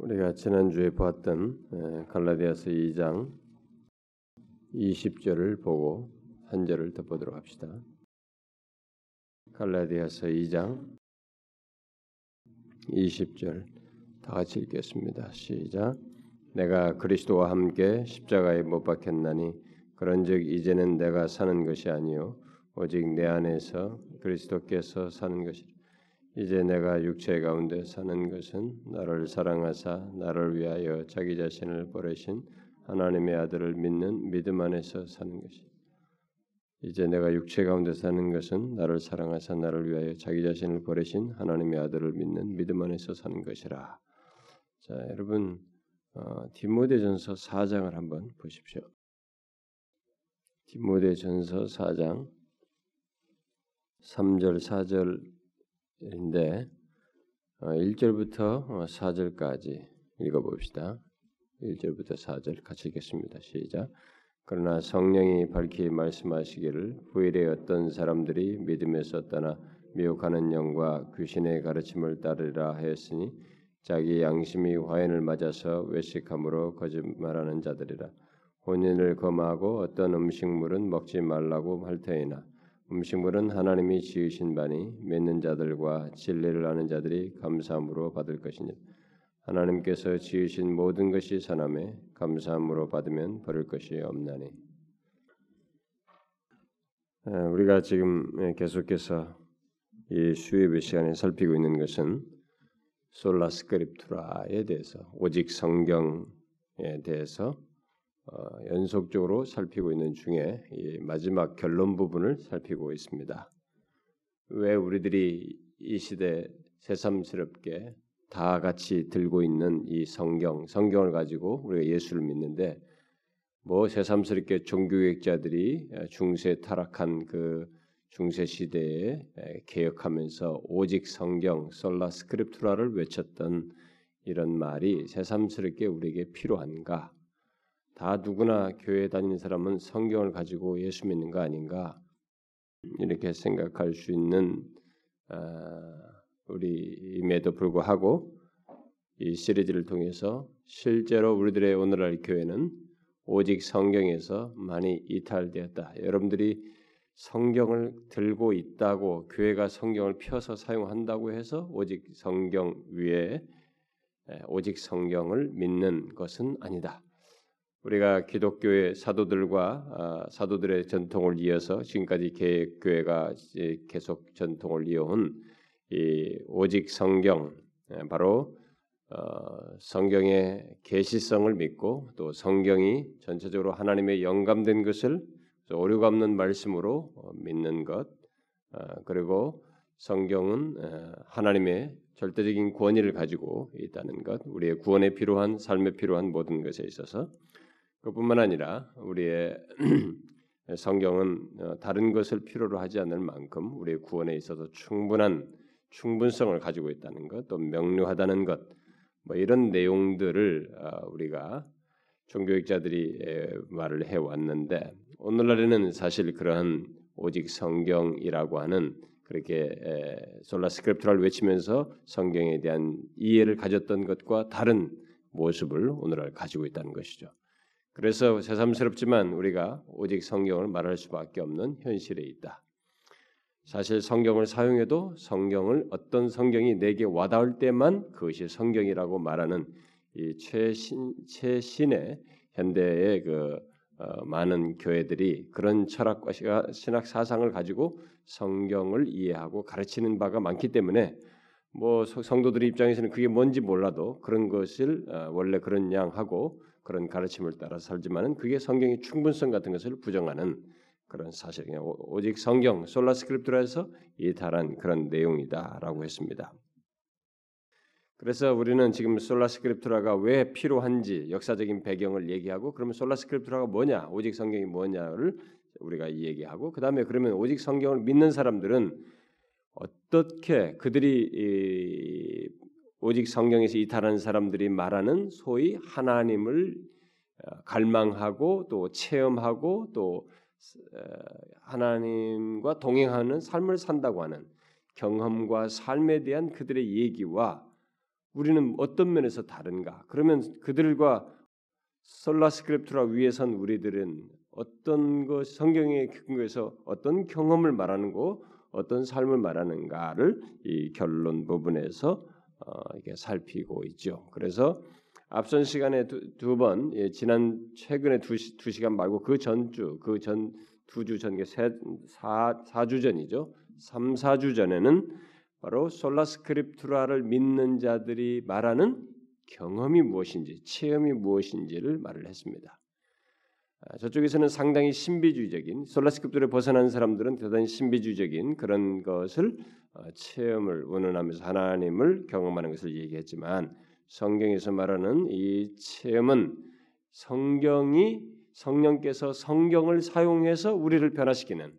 우리가 지난주에 보았던 갈라디아서 2장 20절을 보고 한 절을 더 보도록 합시다. 갈라디아서 2장 20절 다 같이 읽겠습니다. 시작. 내가 그리스도와 함께 십자가에 못 박혔나니 그런즉 이제는 내가 사는 것이 아니요 오직 내 안에서 그리스도께서 사는 것이라. 이제 내가 육체 가운데 사는 것은 나를 사랑하사 나를 위하여 자기 자신을 버리신 하나님의 아들을 믿는 믿음 안에서 사는 것이. 이제 내가 육체 가운데 사는 것은 나를 사랑하사 나를 위하여 자기 자신을 버리신 하나님의 아들을 믿는 믿음 안에서 사는 것이라. 자, 여러분 어, 디모데전서 4장을 한번 보십시오. 디모데전서 4장 3절 4절 인데 1절부터 어, 4절까지 어, 읽어봅시다. 1절부터 4절 같이 읽겠습니다. 시작. 그러나 성령이 밝히 말씀하시기를 후일에 어떤 사람들이 믿음에서 떠나 미혹하는 영과 귀신의 가르침을 따르라 하였으니 자기 양심이 화인을 맞아서 외식함으로 거짓말하는 자들이라 혼인을 검하고 어떤 음식물은 먹지 말라고 할 터이나 음식물은 하나님이 지으신 바니 믿는 자들과 진리를 아는 자들이 감사함으로 받을 것이니 하나님께서 지으신 모든 것이 선함에 감사함으로 받으면 버릴 것이 없나니. 우리가 지금 계속해서 이 수요일 시간에 살피고 있는 것은 솔라스크립투라에 대해서 오직 성경에 대해서 어, 연속적으로 살피고 있는 중에 마지막 결론 부분을 살피고 있습니다. 왜 우리들이 이 시대 새삼스럽게 다 같이 들고 있는 이 성경, 성경을 가지고 우리가 예수를 믿는데 뭐 새삼스럽게 종교개혁자들이 중세 타락한 그 중세 시대에 개혁하면서 오직 성경, 솔라 스크립투라를 외쳤던 이런 말이 새삼스럽게 우리에게 필요한가? 다 누구나 교회 다니는 사람은 성경을 가지고 예수 믿는 거 아닌가 이렇게 생각할 수 있는 아, 우리임에도 불구하고 이 시리즈를 통해서 실제로 우리들의 오늘날 교회는 오직 성경에서 많이 이탈되었다. 여러분들이 성경을 들고 있다고 교회가 성경을 펴서 사용한다고 해서 오직 성경 위에 오직 성경을 믿는 것은 아니다. 우리가 기독교의 사도들과 아, 사도들의 전통을 이어서 지금까지 교회가 계속 전통을 이어온 이 오직 성경 예, 바로 어, 성경의 계시성을 믿고 또 성경이 전체적으로 하나님의 영감된 것을 오류가 없는 말씀으로 어, 믿는 것 아, 그리고 성경은 하나님의 절대적인 권위를 가지고 있다는 것 우리의 구원에 필요한 삶에 필요한 모든 것에 있어서 그뿐만 아니라 우리의 성경은 어, 다른 것을 필요로 하지 않을 만큼 우리의 구원에 있어서 충분한 충분성을 가지고 있다는 것, 또 명료하다는 것, 뭐 이런 내용들을 어, 우리가 종교학자들이 말을 해 왔는데 오늘날에는 사실 그러한 오직 성경이라고 하는 그렇게 Sola Scriptura를 외치면서 성경에 대한 이해를 가졌던 것과 다른 모습을 오늘날 가지고 있다는 것이죠. 그래서 새삼스럽지만 우리가 오직 성경을 말할 수밖에 없는 현실에 있다. 사실 성경을 사용해도 성경을 어떤 성경이 내게 와닿을 때만 그것이 성경이라고 말하는 이 최신 최신의 현대의 그 어, 많은 교회들이 그런 철학과 신학 사상을 가지고 성경을 이해하고 가르치는 바가 많기 때문에 뭐 성도들 입장에서는 그게 뭔지 몰라도 그런 것을 어, 원래 그런 양 하고 그런 가르침을 따라 살지만은 그게 성경의 충분성 같은 것을 부정하는 그런 사실이에요. 오직 성경 솔라 스크립트라에서 이탈한 그런 내용이다라고 했습니다. 그래서 우리는 지금 Sola Scriptura가 왜 필요한지 역사적인 배경을 얘기하고 그러면 Sola Scriptura가 뭐냐, 오직 성경이 뭐냐를 우리가 얘기하고 그 다음에 그러면 오직 성경을 믿는 사람들은 어떻게 그들이 오직 성경에서 이탈하는 사람들이 말하는 소위 하나님을 어, 갈망하고 또 체험하고 또 어, 하나님과 동행하는 삶을 산다고 하는 경험과 삶에 대한 그들의 얘기와 우리는 어떤 면에서 다른가? 그러면 그들과 솔라스크립트라 위에선 우리들은 어떤 것 성경의 근거에서 어떤 경험을 말하는 거, 어떤 삶을 말하는가를 이 결론 부분에서 어, 이게 살피고 있죠. 그래서 앞선 시간에 두번 예, 지난 최근에 두, 두 시간 말고 그 전주 그 전 두 주 전게 사주 전이죠. 3, 4주 전에는 바로 솔라스크립투라를 믿는 자들이 말하는 경험이 무엇인지, 체험이 무엇인지를 말을 했습니다. 아, 저쪽에서는 상당히 신비주의적인 솔라스크립투를 벗어난 사람들은 대단히 신비주의적인 그런 것을 어, 체험을 운운하면서 하나님을 경험하는 것을 얘기했지만 성경에서 말하는 이 체험은 성경이 성령께서 성경을 사용해서 우리를 변화시키는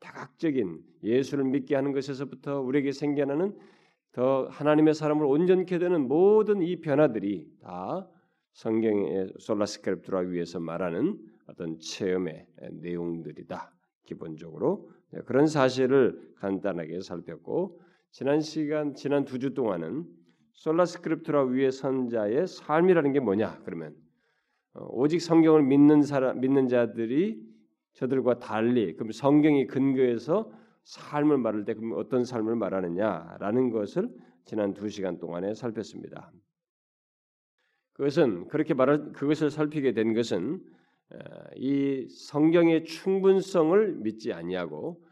다각적인 예수를 믿게 하는 것에서부터 우리에게 생겨나는 더 하나님의 사람을 온전케 되는 모든 이 변화들이 다 성경의 솔라스크립트라 위해서 말하는 어떤 체험의 내용들이다. 기본적으로 네, 그런 사실을 간단하게 살폈고 지난 시간 지난 두 주 동안은 솔라스크립트라 위에 선자의 삶이라는 게 뭐냐? 그러면 어, 오직 성경을 믿는 사람 믿는 자들이 저들과 달리 그럼 성경이 근거해서 삶을 말할 때 그럼 어떤 삶을 말하느냐라는 것을 지난 두 시간 동안에 살폈습니다. 그것은 그렇게 말할 그것을 살피게 된 것은 이 성경의 충분성을 믿지 아니하고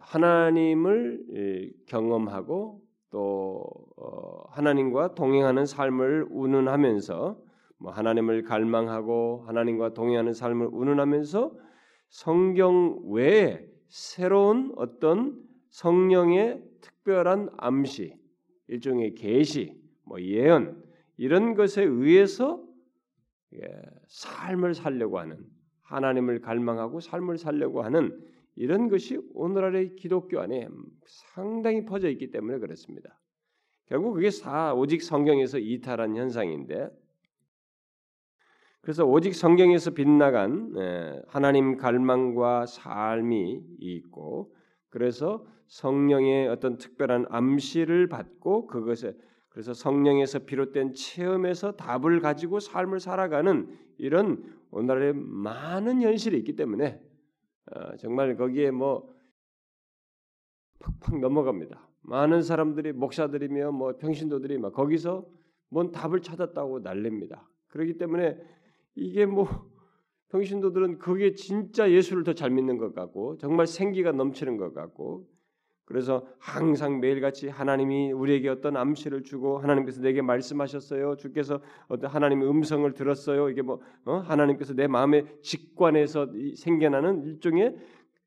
하나님을 경험하고 또 어, 하나님과 동행하는 삶을 운운하면서 뭐 하나님을 갈망하고 하나님과 동행하는 삶을 운운하면서 성경 외에 새로운 어떤 성령의 특별한 암시, 일종의 계시, 뭐 예언 이런 것에 의해서 삶을 살려고 하는 하나님을 갈망하고 삶을 살려고 하는 이런 것이 오늘날의 기독교 안에 상당히 퍼져 있기 때문에 그렇습니다. 결국 그게 다 오직 성경에서 이탈한 현상인데 그래서 오직 성경에서 빗나간 하나님 갈망과 삶이 있고 그래서 성령의 어떤 특별한 암시를 받고 그것에 그래서 성령에서 비롯된 체험에서 답을 가지고 삶을 살아가는 이런 오늘날의 많은 현실이 있기 때문에 어, 정말 거기에 뭐 팍팍 넘어갑니다. 많은 사람들이 목사들이며 뭐 평신도들이 막 거기서 뭔 답을 찾았다고 난립니다. 그렇기 때문에 이게 뭐 평신도들은 그게 진짜 예수를 더 잘 믿는 것 같고 정말 생기가 넘치는 것 같고 그래서 항상 매일같이 하나님이 우리에게 어떤 암시를 주고 하나님께서 내게 말씀하셨어요. 주께서 어떤 하나님의 음성을 들었어요. 이게 뭐 어? 하나님께서 내 마음에 직관해서 생겨나는 일종의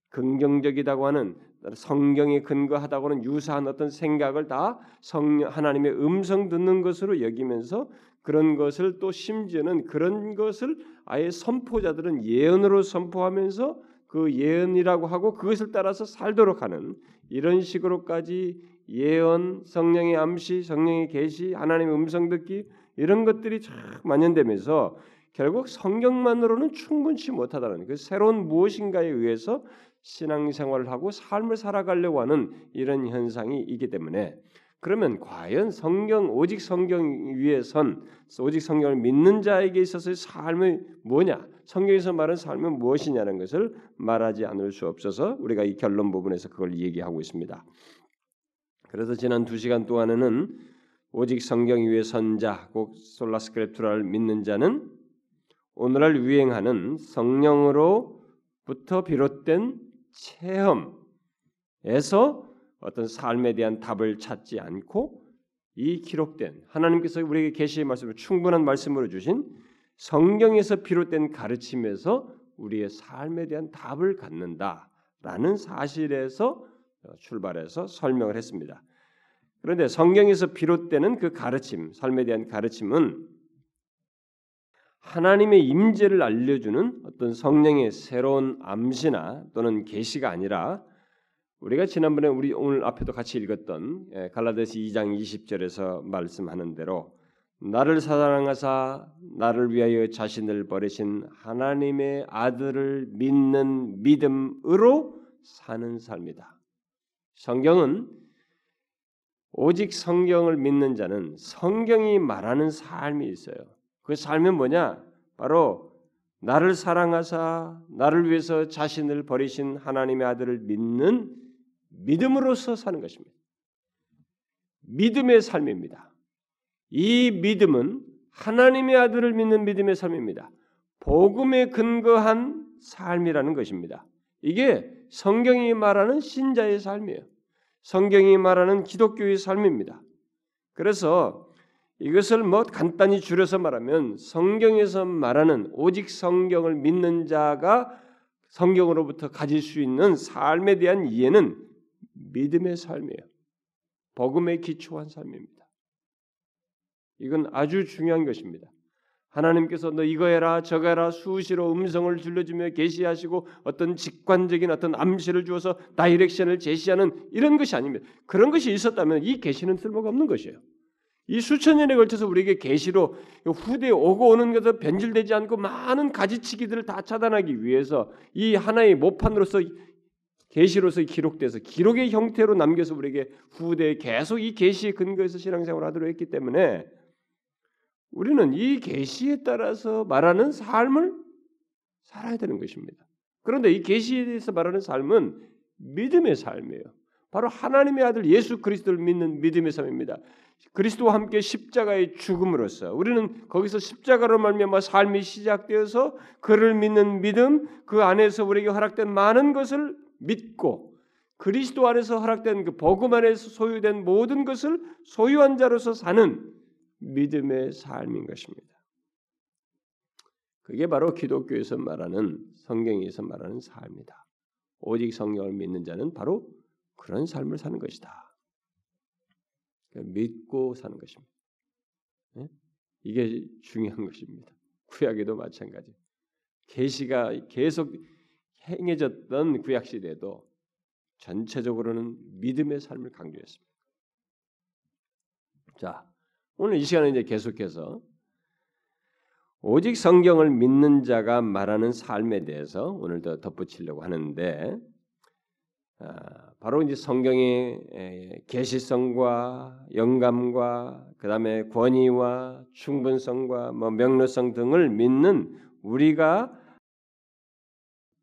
긍정적이다고 하는 성경에 근거하다고는 유사한 어떤 생각을 다 성령 하나님의 음성 듣는 것으로 여기면서 그런 것을 또 심지어는 그런 것을 아예 선포자들은 예언으로 선포하면서 그 예언이라고 하고 그것을 따라서 살도록 하는 이런 식으로까지 예언, 성령의 암시, 성령의 계시, 하나님의 음성 듣기 이런 것들이 참 만연되면서 결국 성경만으로는 충분치 못하다는 그 새로운 무엇인가에 의해서 신앙생활을 하고 삶을 살아가려고 하는 이런 현상이 있기 때문에 그러면 과연 성경 오직 성경 위에 선 오직 성경을 믿는 자에게 있어서의 삶이 뭐냐? 성경에서 말하는 삶은 무엇이냐는 것을 말하지 않을 수 없어서 우리가 이 결론 부분에서 그걸 얘기하고 있습니다. 그래서 지난 두 시간 동안에는 오직 성경 위에 선자, 꼭 솔라스크립투라를 믿는 자는 오늘날 유행하는 성령으로부터 비롯된 체험에서 어떤 삶에 대한 답을 찾지 않고 이 기록된 하나님께서 우리에게 계시의 말씀을 충분한 말씀으로 주신 성경에서 비롯된 가르침에서 우리의 삶에 대한 답을 갖는다라는 사실에서 출발해서 설명을 했습니다. 그런데 성경에서 비롯되는 그 가르침, 삶에 대한 가르침은 하나님의 임재를 알려주는 어떤 성령의 새로운 암시나 또는 계시가 아니라 우리가 지난번에 우리 오늘 앞에도 같이 읽었던 예, 갈라디아서 2장 20절에서 말씀하는 대로 나를 사랑하사 나를 위하여 자신을 버리신 하나님의 아들을 믿는 믿음으로 사는 삶이다. 성경은 오직 성경을 믿는 자는 성경이 말하는 삶이 있어요. 그 삶은 뭐냐? 바로 나를 사랑하사 나를 위해서 자신을 버리신 하나님의 아들을 믿는 믿음으로서 사는 것입니다. 믿음의 삶입니다. 이 믿음은 하나님의 아들을 믿는 믿음의 삶입니다. 복음에 근거한 삶이라는 것입니다. 이게 성경이 말하는 신자의 삶이에요. 성경이 말하는 기독교의 삶입니다. 그래서 이것을 뭐 간단히 줄여서 말하면 성경에서 말하는 오직 성경을 믿는 자가 성경으로부터 가질 수 있는 삶에 대한 이해는 믿음의 삶이에요. 복음에 기초한 삶입니다. 이건 아주 중요한 것입니다. 하나님께서 너 이거 해라 저거 해라 수시로 음성을 들려주며 계시하시고 어떤 직관적인 어떤 암시를 주어서 다이렉션을 제시하는 이런 것이 아닙니다. 그런 것이 있었다면 이 계시는 쓸모가 없는 것이에요. 이 수천 년에 걸쳐서 우리에게 계시로 후대에 오고 오는 것을 변질되지 않고 많은 가지치기들을 다 차단하기 위해서 이 하나의 모판으로서 계시로서 기록돼서 기록의 형태로 남겨서 우리에게 후대에 계속 이 계시에 근거해서 신앙생활을 하도록 했기 때문에 우리는 이 계시에 따라서 말하는 삶을 살아야 되는 것입니다. 그런데 이 계시에 대해서 말하는 삶은 믿음의 삶이에요. 바로 하나님의 아들 예수 그리스도를 믿는 믿음의 삶입니다. 그리스도와 함께 십자가의 죽음으로써 우리는 거기서 십자가로 말미암아 삶이 시작되어서 그를 믿는 믿음 그 안에서 우리에게 허락된 많은 것을 믿고 그리스도 안에서 허락된 그 복음 안에서 소유된 모든 것을 소유한 자로서 사는 믿음의 삶인 것입니다. 그게 바로 기독교에서 말하는 성경에서 말하는 삶이다. 오직 성경을 믿는 자는 바로 그런 삶을 사는 것이다. 그러니까 믿고 사는 것입니다. 네? 이게 중요한 것입니다. 구약에도 마찬가지. 계시가 계속 행해졌던 구약 시대도 전체적으로는 믿음의 삶을 강조했습니다. 자, 오늘 이 시간에 이제 계속해서 오직 성경을 믿는 자가 말하는 삶에 대해서 오늘 더 덧붙이려고 하는데 아, 바로 이제 성경의 계시성과 영감과 그다음에 권위와 충분성과 뭐 명료성 등을 믿는 우리가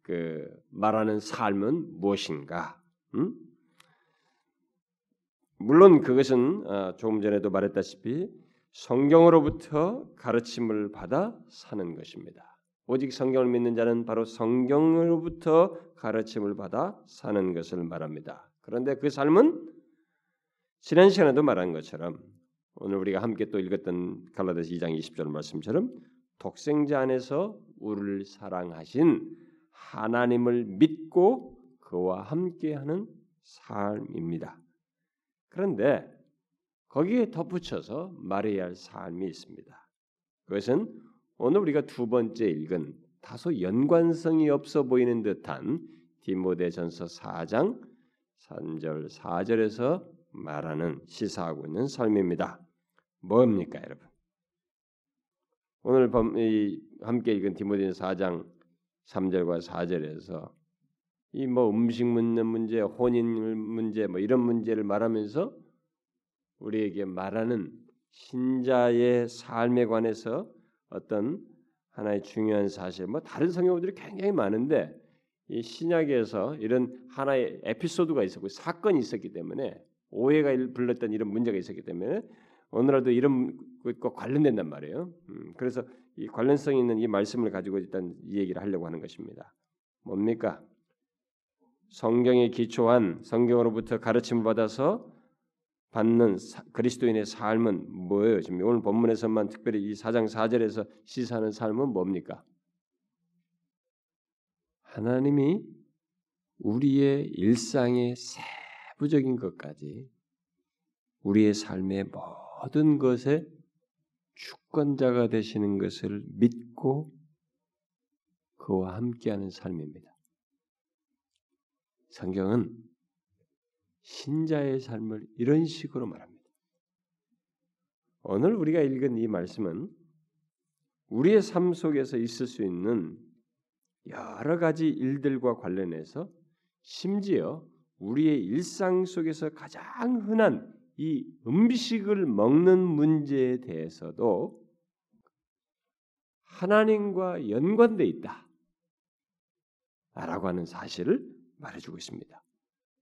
그 말하는 삶은 무엇인가? 음? 물론 그것은 어, 조금 전에도 말했다시피 성경으로부터 가르침을 받아 사는 것입니다. 오직 성경을 믿는 자는 바로 성경으로부터 가르침을 받아 사는 것을 말합니다. 그런데 그 삶은 지난 시간에도 말한 것처럼 오늘 우리가 함께 또 읽었던 갈라디아서 2장 20절 말씀처럼 독생자 안에서 우리를 사랑하신 하나님을 믿고 그와 함께하는 삶입니다. 그런데 거기에 덧붙여서 말해야 할 삶이 있습니다. 그것은 오늘 우리가 두 번째 읽은 다소 연관성이 없어 보이는 듯한 디모데전서 4장 3절 4절에서 말하는 시사하고 있는 삶입니다. 뭡니까, 여러분? 오늘 함께 읽은 디모데전서 4장 3절과 4절에서 이 뭐 음식 묻는 문제, 혼인 문제 뭐 이런 문제를 말하면서 우리에게 말하는 신자의 삶에 관해서 어떤 하나의 중요한 사실, 뭐 다른 성경들이 굉장히 많은데 이 신약에서 이런 하나의 에피소드가 있었고 사건이 있었기 때문에 오해가 불렀던 이런 문제가 있었기 때문에 오늘날도 이런 것과 관련된단 말이에요. 음, 그래서 이 관련성 있는 이 말씀을 가지고 일단 이 얘기를 하려고 하는 것입니다. 뭡니까? 성경에 기초한 성경으로부터 가르침을 받아서 받는 그리스도인의 삶은 뭐예요? 지금 오늘 본문에서만 특별히 이 4장 4절에서 시사하는 삶은 뭡니까? 하나님이 우리의 일상의 세부적인 것까지 우리의 삶의 모든 것에 주권자가 되시는 것을 믿고 그와 함께하는 삶입니다. 성경은 신자의 삶을 이런 식으로 말합니다. 오늘 우리가 읽은 이 말씀은 우리의 삶 속에서 있을 수 있는 여러 가지 일들과 관련해서 심지어 우리의 일상 속에서 가장 흔한 이 음식을 먹는 문제에 대해서도 하나님과 연관돼 있다. 라고 하는 사실을 말해주고 있습니다.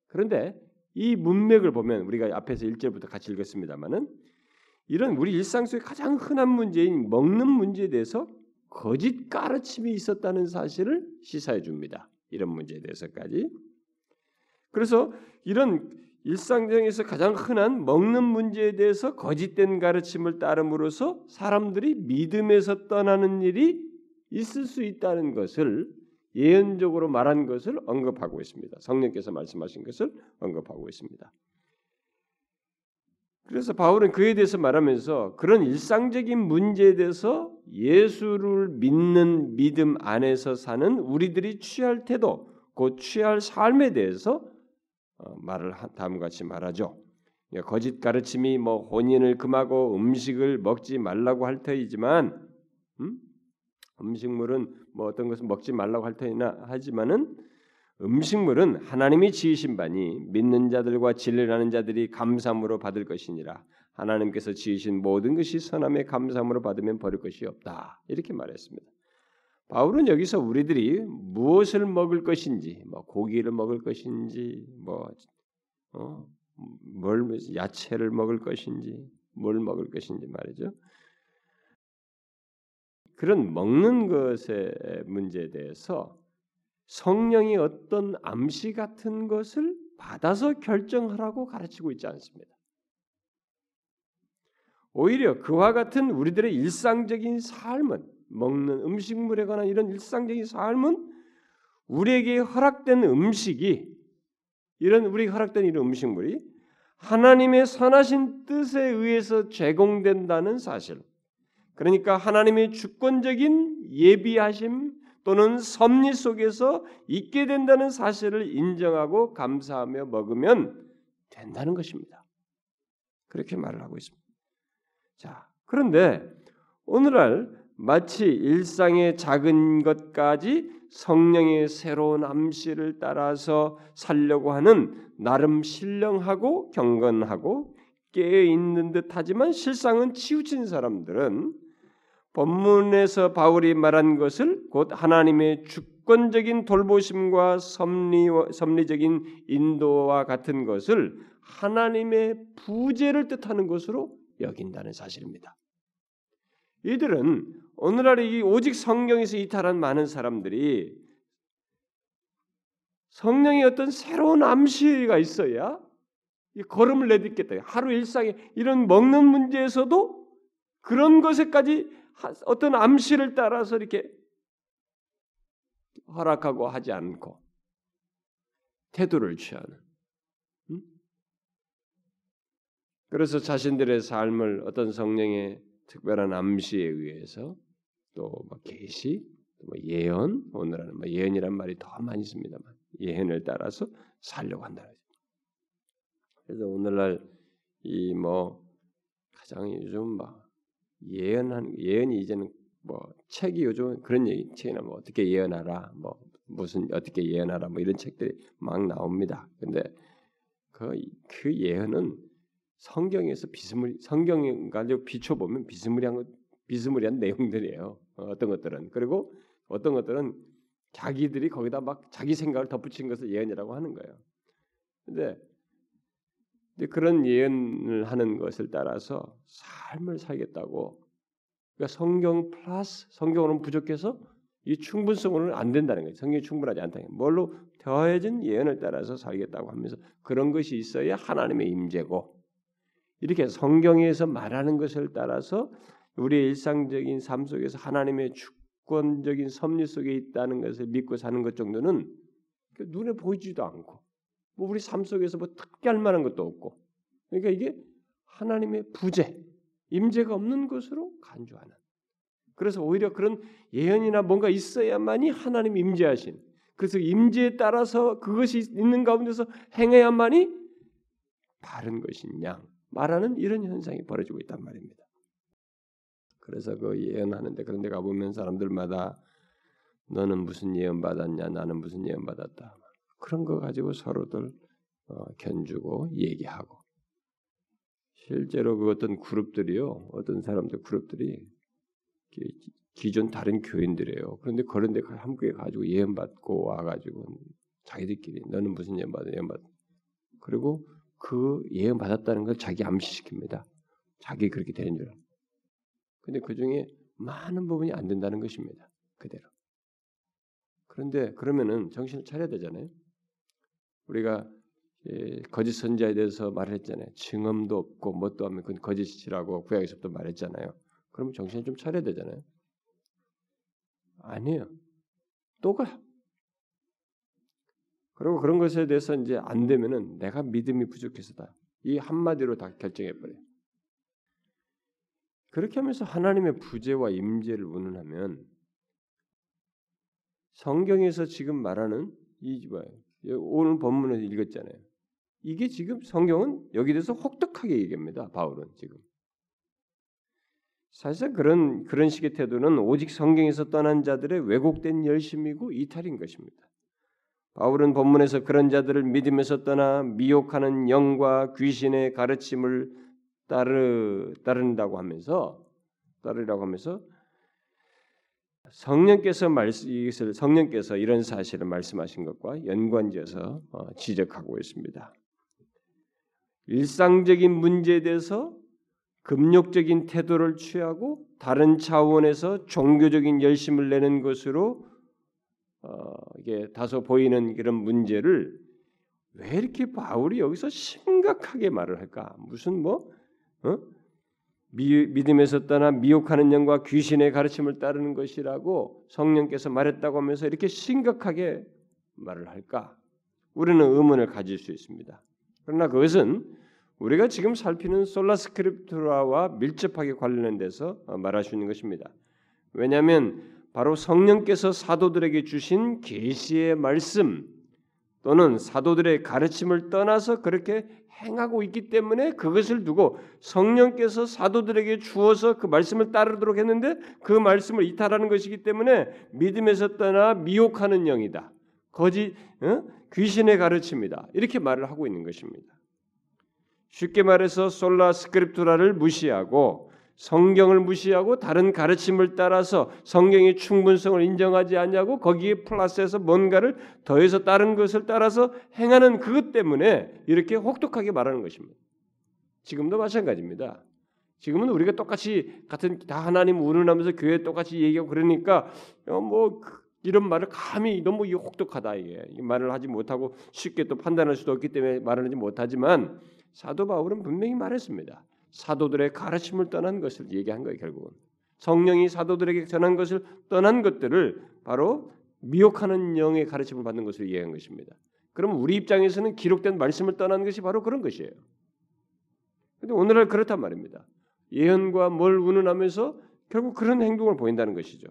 그런데 이 문맥을 보면 우리가 앞에서 1절부터 같이 읽었습니다만은 이런 우리 일상 속에 가장 흔한 문제인 먹는 문제에 대해서 거짓 가르침이 있었다는 사실을 시사해 줍니다. 이런 문제에 대해서까지. 그래서 이런 일상적에서 가장 흔한 먹는 문제에 대해서 거짓된 가르침을 따름으로써 사람들이 믿음에서 떠나는 일이 있을 수 있다는 것을 예언적으로 말한 것을 언급하고 있습니다. 성령께서 말씀하신 것을 언급하고 있습니다. 그래서 바울은 그에 대해서 말하면서 그런 일상적인 문제에 대해서 예수를 믿는 믿음 안에서 사는 우리들이 취할 태도, 곧 취할 삶에 대해서 어, 말을 다음과 같이 말하죠. 거짓 가르침이 뭐 혼인을 금하고 음식을 먹지 말라고 할 터이지만 음? 음식물은 뭐 어떤 것을 먹지 말라고 할 터이나 하지만은 음식물은 하나님이 지으신 바니 믿는 자들과 진리라는 자들이 감사함으로 받을 것이니라. 하나님께서 지으신 모든 것이 선함에 감사함으로 받으면 버릴 것이 없다. 이렇게 말했습니다. 바울은 여기서 우리들이 무엇을 먹을 것인지, 뭐 고기를 먹을 것인지, 뭐 어, 뭘 야채를 먹을 것인지, 뭘 먹을 것인지 말이죠. 그런 먹는 것의 문제에 대해서 성령이 어떤 암시 같은 것을 받아서 결정하라고 가르치고 있지 않습니다. 오히려 그와 같은 우리들의 일상적인 삶은 먹는 음식물에 관한 이런 일상적인 삶은 우리에게 허락된 음식이 이런 우리에게 허락된 이런 음식물이 하나님의 선하신 뜻에 의해서 제공된다는 사실. 그러니까 하나님의 주권적인 예비하심 또는 섭리 속에서 있게 된다는 사실을 인정하고 감사하며 먹으면 된다는 것입니다. 그렇게 말을 하고 있습니다. 자, 그런데 오늘날 마치 일상의 작은 것까지 성령의 새로운 암시를 따라서 살려고 하는 나름 신령하고 경건하고 깨어 있는 듯하지만 실상은 치우친 사람들은 본문에서 바울이 말한 것을 곧 하나님의 주권적인 돌보심과 섭리, 섭리적인 인도와 같은 것을 하나님의 부재를 뜻하는 것으로 여긴다는 사실입니다. 이들은 오늘날 이 오직 성경에서 이탈한 많은 사람들이 성령의 어떤 새로운 암시가 있어야 이 걸음을 내딛겠다. 하루 일상에 이런 먹는 문제에서도 그런 것에까지 어떤 암시를 따라서 이렇게 허락하고 하지 않고 태도를 취하는. 그래서 자신들의 삶을 어떤 성령의 특별한 암시에 의해서 또뭐 계시, 뭐 예언, 오늘은 뭐 예언이란 말이 더 많이 씁니다만 예언을 따라서 살려고 한다. 그래서 오늘날 이 뭐 가장 요즘 막 예언한 예언이 이제는 뭐 책이 요즘 그런 얘기 책이나 뭐 어떻게 예언하라 뭐 무슨 어떻게 예언하라 뭐 이런 책들이 막 나옵니다. 근데 그, 그 예언은 성경에서 비스무리 성경 가지고 비춰 보면 비스무리한 것 비스무리한 내용들이에요. 어, 어떤 것들은 그리고 어떤 것들은 자기들이 거기다 막 자기 생각을 덧붙인 것을 예언이라고 하는 거예요. 근데 그런 예언을 하는 것을 따라서 삶을 살겠다고 그러니까 성경 플러스 성경으로는 부족해서 이 충분성으로는 안 된다는 거예요. 성경이 충분하지 않다는 거예요. 뭘로 더해진 예언을 따라서 살겠다고 하면서 그런 것이 있어야 하나님의 임재고 이렇게 성경에서 말하는 것을 따라서 우리의 일상적인 삶 속에서 하나님의 주권적인 섭리 속에 있다는 것을 믿고 사는 것 정도는 눈에 보이지도 않고 뭐 우리 삶 속에서 뭐 특별할 만한 것도 없고 그러니까 이게 하나님의 부재, 임재가 없는 것으로 간주하는. 그래서 오히려 그런 예언이나 뭔가 있어야만이 하나님 임재하신. 그래서 임재에 따라서 그것이 있는 가운데서 행해야만이 바른 양 말하는 이런 현상이 벌어지고 있단 말입니다. 그래서 그 예언하는데 그런데 가보면 사람들마다 너는 무슨 예언 받았냐 나는 무슨 예언 받았다 그런 거 가지고 서로들 어, 견주고 얘기하고 실제로 그 어떤 그룹들이요, 어떤 사람들 그룹들이 기존 다른 교인들이에요. 그런데 그런데 함께 가지고 예언 받고 와가지고 자기들끼리 너는 무슨 예언 받아 예언 받. 그리고 그 예언 받았다는 걸 자기 암시시킵니다. 자기 그렇게 되는 줄. 근데 그 중에 많은 부분이 안 된다는 것입니다. 그대로. 그런데 그러면은 정신을 차려야 되잖아요. 우리가 예, 거짓 선자에 대해서 말했잖아요. 증언도 없고 뭣도 하면 그건 거짓이라고 구약에서부터 말했잖아요. 그러면 정신을 좀 차려야 되잖아요. 아니에요. 또 가. 그리고 그런 것에 대해서 이제 안 되면은 내가 믿음이 부족해서다. 이 한마디로 다 결정해 버려요. 그렇게 하면서 하나님의 부재와 임재를 운운하면 성경에서 지금 말하는 이 뭐예요? 오늘 본문에서 읽었잖아요. 이게 지금 성경은 여기 대해서 혹독하게 얘기합니다. 바울은 지금. 사실상 그런 그런 식의 태도는 오직 성경에서 떠난 자들의 왜곡된 열심이고 이탈인 것입니다. 바울은 본문에서 그런 자들을 믿음에서 떠나 미혹하는 영과 귀신의 가르침을 따르 따른다고 하면서 따르라고 하면서 성령께서 말씀 이것을 성령께서 이런 사실을 말씀하신 것과 연관지어서 어, 지적하고 있습니다. 일상적인 문제에 대해서 금욕적인 태도를 취하고 다른 차원에서 종교적인 열심을 내는 것으로 어, 이게 다소 보이는 이런 문제를 왜 이렇게 바울이 여기서 심각하게 말을 할까? 무슨 뭐 어? 미, 믿음에서 떠나 미혹하는 영과 귀신의 가르침을 따르는 것이라고 성령께서 말했다고 하면서 이렇게 심각하게 말을 할까? 우리는 의문을 가질 수 있습니다. 그러나 그것은 우리가 지금 살피는 솔라스크립트라와 밀접하게 관련된 데서 말할 수 있는 것입니다. 왜냐하면 바로 성령께서 사도들에게 주신 계시의 말씀 또는 사도들의 가르침을 떠나서 그렇게 행하고 있기 때문에 그것을 두고 성령께서 사도들에게 주어서 그 말씀을 따르도록 했는데 그 말씀을 이탈하는 것이기 때문에 믿음에서 떠나 미혹하는 영이다. 거짓 어? 귀신의 가르침이다. 이렇게 말을 하고 있는 것입니다. 쉽게 말해서 솔라 스크립투라를 무시하고 성경을 무시하고 다른 가르침을 따라서 성경의 충분성을 인정하지 않냐고 거기에 플러스해서 뭔가를 더해서 다른 것을 따라서 행하는 그것 때문에 이렇게 혹독하게 말하는 것입니다. 지금도 마찬가지입니다. 지금은 우리가 똑같이 같은 다 하나님 운운하면서 교회 똑같이 얘기하고 그러니까 어, 뭐그 이런 말을 감히 너무 혹독하다 이게 말을 하지 못하고 쉽게 또 판단할 수도 없기 때문에 말을 하지 못하지만 사도 바울은 분명히 말했습니다. 사도들의 가르침을 떠난 것을 얘기한 거예요, 결국은. 성령이 사도들에게 전한 것을 떠난 것들을 바로 미혹하는 영의 가르침을 받는 것으로 이해한 것입니다. 그럼 우리 입장에서는 기록된 말씀을 떠난 것이 바로 그런 것이에요. 근데 오늘날 그렇단 말입니다. 예언과 뭘 운운하면서 결국 그런 행동을 보인다는 것이죠.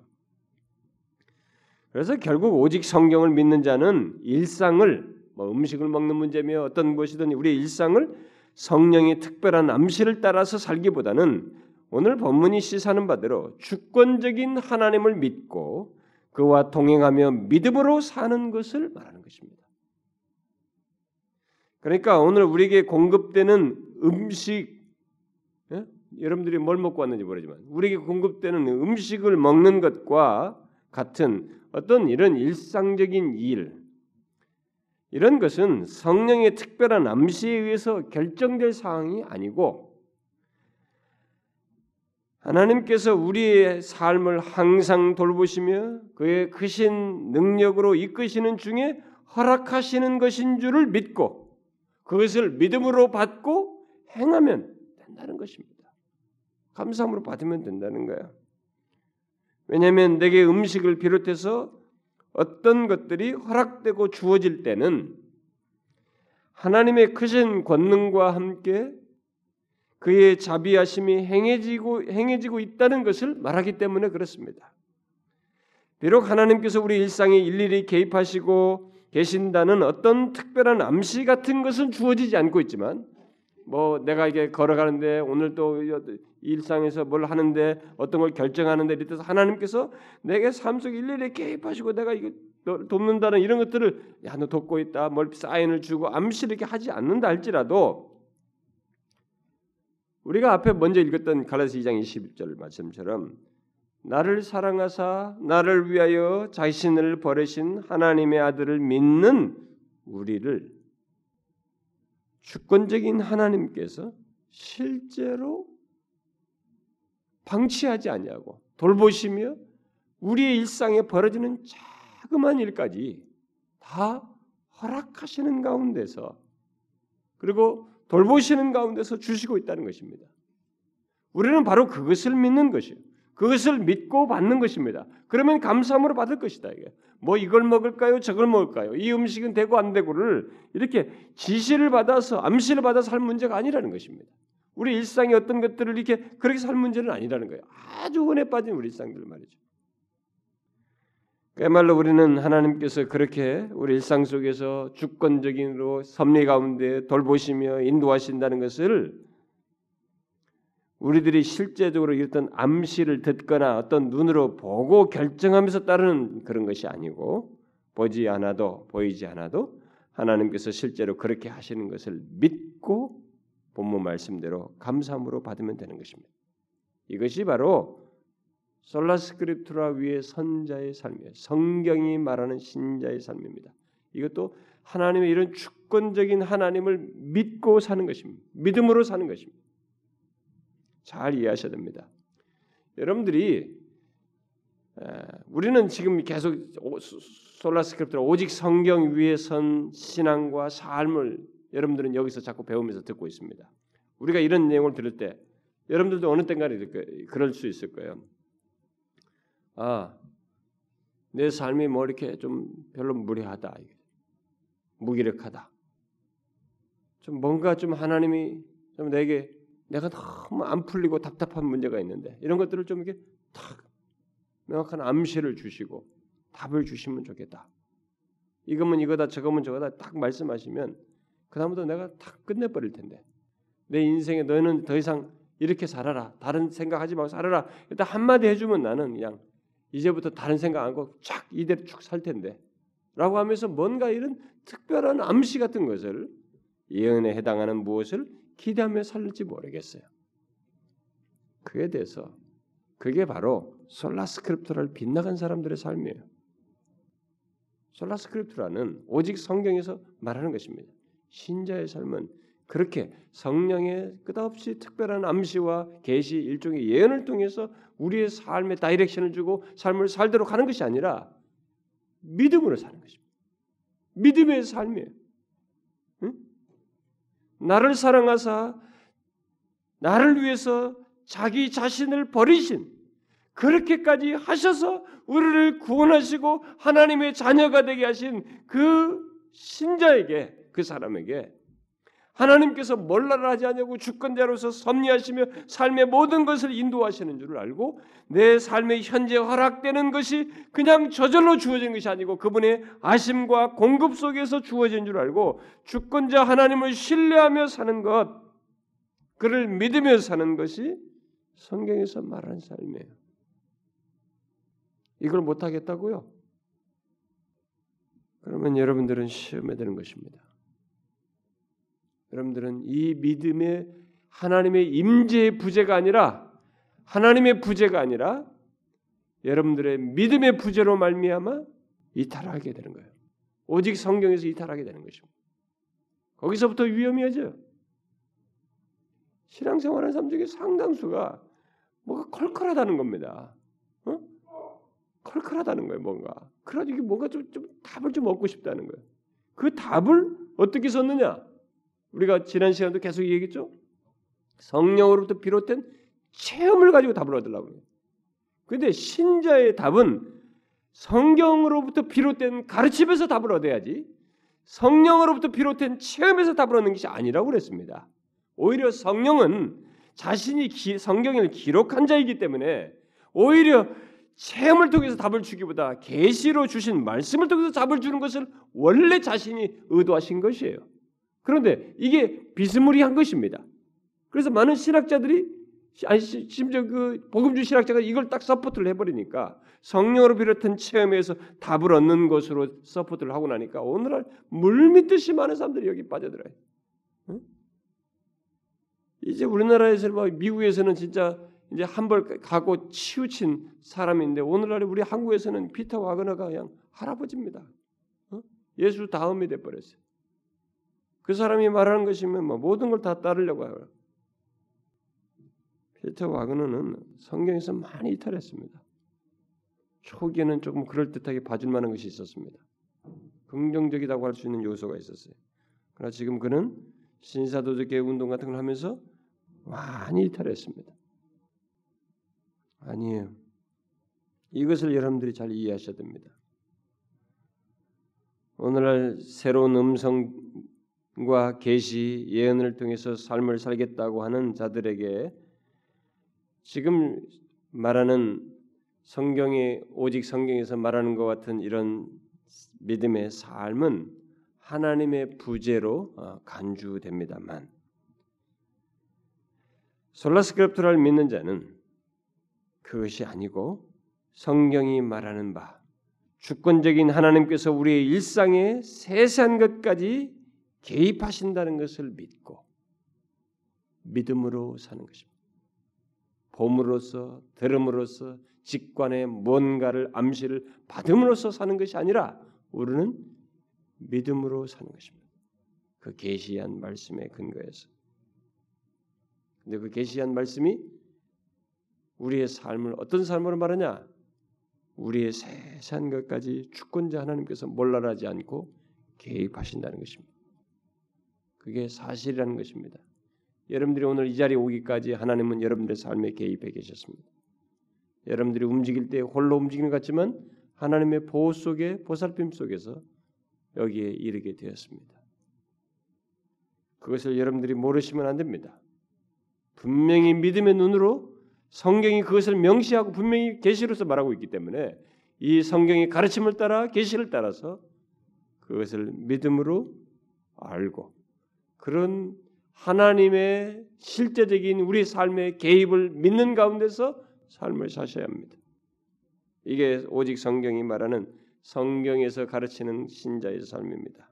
그래서 결국 오직 성경을 믿는 자는 일상을 뭐 음식을 먹는 문제며 어떤 것이든 우리의 일상을 성령의 특별한 암시를 따라서 살기보다는 오늘 본문이 시사하는 바대로 주권적인 하나님을 믿고 그와 동행하며 믿음으로 사는 것을 말하는 것입니다. 그러니까 오늘 우리에게 공급되는 음식, 예? 여러분들이 뭘 먹고 왔는지 모르지만 우리에게 공급되는 음식을 먹는 것과 같은 어떤 이런 일상적인 일, 이런 것은 성령의 특별한 암시에 의해서 결정될 사항이 아니고 하나님께서 우리의 삶을 항상 돌보시며 그의 크신 능력으로 이끄시는 중에 허락하시는 것인 줄을 믿고 그것을 믿음으로 받고 행하면 된다는 것입니다. 감사함으로 받으면 된다는 거야. 왜냐하면 내게 음식을 비롯해서 어떤 것들이 허락되고 주어질 때는 하나님의 크신 권능과 함께 그의 자비하심이 행해지고 행해지고 있다는 것을 말하기 때문에 그렇습니다. 비록 하나님께서 우리 일상에 일일이 개입하시고 계신다는 어떤 특별한 암시 같은 것은 주어지지 않고 있지만 뭐 내가 이게 걸어가는데 오늘 또 일상에서 뭘 하는데 어떤 걸 결정하는데 이때서 하나님께서 내게 삶 속에 일일이 개입하시고 내가 이거 돕는다는 이런 것들을 야 너 돕고 있다. 뭘 사인을 주고 암시 이렇게 하지 않는다 할지라도 우리가 앞에 먼저 읽었던 갈라디아 2장 21절 말씀처럼 나를 사랑하사 나를 위하여 자신을 버리신 하나님의 아들을 믿는 우리를 주권적인 하나님께서 실제로 방치하지 아니하고 돌보시며 우리의 일상에 벌어지는 자그마한 일까지 다 허락하시는 가운데서 그리고 돌보시는 가운데서 주시고 있다는 것입니다. 우리는 바로 그것을 믿는 것이요. 그것을 믿고 받는 것입니다. 그러면 감사함으로 받을 것이다. 이게 뭐 이걸 먹을까요? 저걸 먹을까요? 이 음식은 되고 안 되고를 이렇게 지시를 받아서 암시를 받아서 할 문제가 아니라는 것입니다. 우리 일상의 어떤 것들을 이렇게 그렇게 살 문제는 아니라는 거예요. 아주 은혜 빠진 우리 일상들 말이죠. 그야말로 우리는 하나님께서 그렇게 우리 일상 속에서 주권적인으로 섭리 가운데 돌보시며 인도하신다는 것을 우리들이 실제적으로 어떤 암시를 듣거나 어떤 눈으로 보고 결정하면서 따르는 그런 것이 아니고 보지 않아도 보이지 않아도 하나님께서 실제로 그렇게 하시는 것을 믿고 본문 말씀대로 감사함으로 받으면 되는 것입니다. 이것이 바로 솔라스크립투라 위의 선자의 삶이에요. 성경이 말하는 신자의 삶입니다. 이것도 하나님의 이런 주권적인 하나님을 믿고 사는 것입니다. 믿음으로 사는 것입니다. 잘 이해하셔야 됩니다. 여러분들이 우리는 지금 계속 솔라스크립트라 오직 성경 위에 선 신앙과 삶을 여러분들은 여기서 자꾸 배우면서 듣고 있습니다. 우리가 이런 내용을 들을 때 여러분들도 어느 때인가 그럴 수 있을 거예요. 아, 내 삶이 뭐 이렇게 좀 별로 무례하다, 무기력하다. 좀 뭔가 좀 하나님이 좀 내게 내가 너무 안 풀리고 답답한 문제가 있는데 이런 것들을 좀 이렇게 탁 명확한 암시를 주시고 답을 주시면 좋겠다. 이거면 이거다, 저거면 저거다 딱 말씀하시면 그 다음부터 내가 탁 끝내버릴 텐데 내 인생에 너는 더 이상 이렇게 살아라. 다른 생각하지 말고 살아라. 일단 한마디 해주면 나는 그냥 이제부터 다른 생각 안 하고 쫙 이대로 쭉 살 텐데. 라고 하면서 뭔가 이런 특별한 암시 같은 것을 예언에 해당하는 무엇을 기대하며 살지 모르겠어요. 그에 대해서 그게 바로 Sola Scriptura를 빗나간 사람들의 삶이에요. Sola Scriptura는 오직 성경에서 말하는 것입니다. 신자의 삶은 그렇게 성령의 끝없이 특별한 암시와 계시 일종의 예언을 통해서 우리의 삶의 direction을 주고 삶을 살도록 하는 것이 아니라 믿음으로 사는 것입니다. 믿음의 삶이에요. 응? 나를 사랑하사 나를 위해서 자기 자신을 버리신 그렇게까지 하셔서 우리를 구원하시고 하나님의 자녀가 되게 하신 그 신자에게 그 사람에게 하나님께서 몰라를 하지 않냐고 주권자로서 섭리하시며 삶의 모든 것을 인도하시는 줄을 알고 내 삶의 현재 허락되는 것이 그냥 저절로 주어진 것이 아니고 그분의 아심과 공급 속에서 주어진 줄 알고 주권자 하나님을 신뢰하며 사는 것 그를 믿으며 사는 것이 성경에서 말하는 삶이에요. 이걸 못 하겠다고요? 그러면 여러분들은 시험에 드는 것입니다. 여러분들은 이 믿음의 하나님의 임재의 부재가 아니라 하나님의 부재가 아니라 여러분들의 믿음의 부재로 말미암아 이탈하게 되는 거예요. 오직 성경에서 이탈하게 되는 것입니다. 거기서부터 위험해져. 신앙생활하는 사람 중에 상당수가 뭐가 컬컬하다는 겁니다. 어? 컬컬하다는 거예요, 뭔가. 그래가지고 뭔가 좀, 좀 답을 좀 얻고 싶다는 거예요. 그 답을 어떻게 썼느냐? 우리가 지난 시간도 계속 얘기했죠. 성령으로부터 비롯된 체험을 가지고 답을 얻으려고 해요. 근데 신자의 답은 성경으로부터 비롯된 가르침에서 답을 얻어야지 성령으로부터 비롯된 체험에서 답을 얻는 것이 아니라고 그랬습니다. 오히려 성령은 자신이 기, 성경을 기록한 자이기 때문에 오히려 체험을 통해서 답을 주기보다 계시로 주신 말씀을 통해서 답을 주는 것을 원래 자신이 의도하신 것이에요. 그런데 이게 비스무리한 것입니다. 그래서 많은 신학자들이 아니 심지어 그 복음주의 신학자가 이걸 딱 support를 해버리니까 성령으로 비롯한 체험에서 답을 얻는 것으로 support를 하고 나니까 오늘날 물밀듯이 많은 사람들이 여기 빠져들어요. 이제 우리나라에서 막 미국에서는 진짜 이제 한물 가고 치우친 사람인데 오늘날에 우리 한국에서는 피터 와그너가 그냥 할아버지입니다. 어? 예수 다음이 돼 버렸어요. 그 사람이 말하는 것이면 뭐 모든 걸 다 따르려고 해요. 피터 와그너는 성경에서 많이 이탈했습니다. 초기에는 조금 그럴듯하게 봐줄 만한 것이 있었습니다. 긍정적이라고 할 수 있는 요소가 있었어요. 그러나 지금 그는 신사도적의 운동 같은 걸 하면서 많이 이탈했습니다. 아니에요. 이것을 여러분들이 잘 이해하셔야 됩니다. 오늘날 새로운 음성 과 계시 예언을 통해서 삶을 살겠다고 하는 자들에게 지금 말하는 성경이 오직 성경에서 말하는 것 같은 이런 믿음의 삶은 하나님의 부재로 어, 간주됩니다만. 솔라스크립트를 믿는 자는 그것이 아니고 성경이 말하는 바 주권적인 하나님께서 우리의 일상에 세세한 것까지 개입하신다는 것을 믿고 믿음으로 사는 것입니다. 봄으로써 들음으로써 직관의 뭔가를 암시를 받음으로써 사는 것이 아니라 우리는 믿음으로 사는 것입니다. 그 계시한 말씀에 근거해서. 근데 그 계시한 말씀이 우리의 삶을 어떤 삶으로 말하냐? 우리의 세세한 것까지 주권자 하나님께서 몰라라지 않고 개입하신다는 것입니다. 그게 사실이라는 것입니다. 여러분들이 오늘 이 자리에 오기까지 하나님은 여러분들의 삶에 개입해 계셨습니다. 여러분들이 움직일 때 홀로 움직이는 것 같지만 하나님의 보호 속에 보살핌 속에서 여기에 이르게 되었습니다. 그것을 여러분들이 모르시면 안 됩니다. 분명히 믿음의 눈으로 성경이 그것을 명시하고 분명히 계시로서 말하고 있기 때문에 이 성경의 가르침을 따라 계시를 따라서 그것을 믿음으로 알고 그런 하나님의 실제적인 우리 삶의 개입을 믿는 가운데서 삶을 사셔야 합니다. 이게 오직 성경이 말하는 성경에서 가르치는 신자의 삶입니다.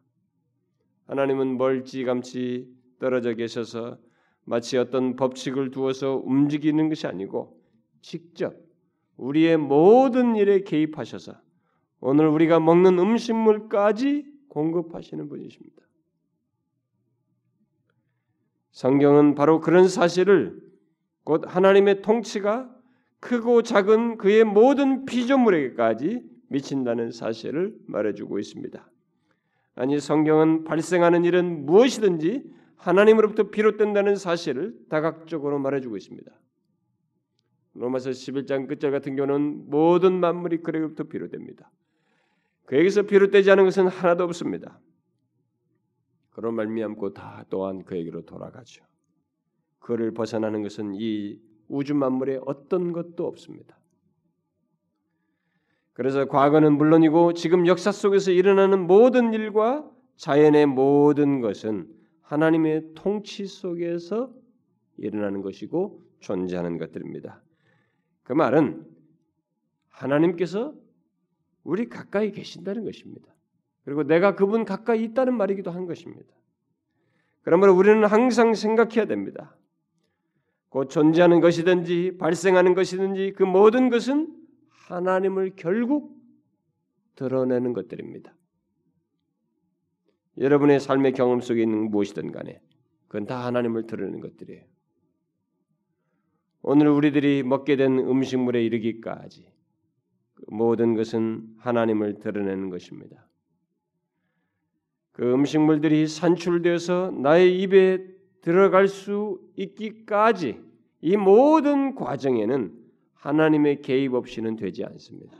하나님은 멀찌감치 떨어져 계셔서 마치 어떤 법칙을 두어서 움직이는 것이 아니고 직접 우리의 모든 일에 개입하셔서 오늘 우리가 먹는 음식물까지 공급하시는 분이십니다. 성경은 바로 그런 사실을 곧 하나님의 통치가 크고 작은 그의 모든 피조물에게까지 미친다는 사실을 말해주고 있습니다. 아니 성경은 발생하는 일은 무엇이든지 하나님으로부터 비롯된다는 사실을 다각적으로 말해주고 있습니다. 로마서 11장 끝절 같은 경우는 모든 만물이 그에게부터 비롯됩니다. 그에게서 비롯되지 않은 것은 하나도 없습니다. 그런 말미암고 다 또한 그에게로 돌아가죠. 그를 벗어나는 것은 이 우주 만물에 어떤 것도 없습니다. 그래서 과거는 물론이고 지금 역사 속에서 일어나는 모든 일과 자연의 모든 것은 하나님의 통치 속에서 일어나는 것이고 존재하는 것들입니다. 그 말은 하나님께서 우리 가까이 계신다는 것입니다. 그리고 내가 그분 가까이 있다는 말이기도 한 것입니다. 그러므로 우리는 항상 생각해야 됩니다. 곧 존재하는 것이든지 발생하는 것이든지 그 모든 것은 하나님을 결국 드러내는 것들입니다. 여러분의 삶의 경험 속에 있는 무엇이든 간에 그건 다 하나님을 드러내는 것들이에요. 오늘 우리들이 먹게 된 음식물에 이르기까지 그 모든 것은 하나님을 드러내는 것입니다. 그 음식물들이 산출되어서 나의 입에 들어갈 수 있기까지 이 모든 과정에는 하나님의 개입 없이는 되지 않습니다.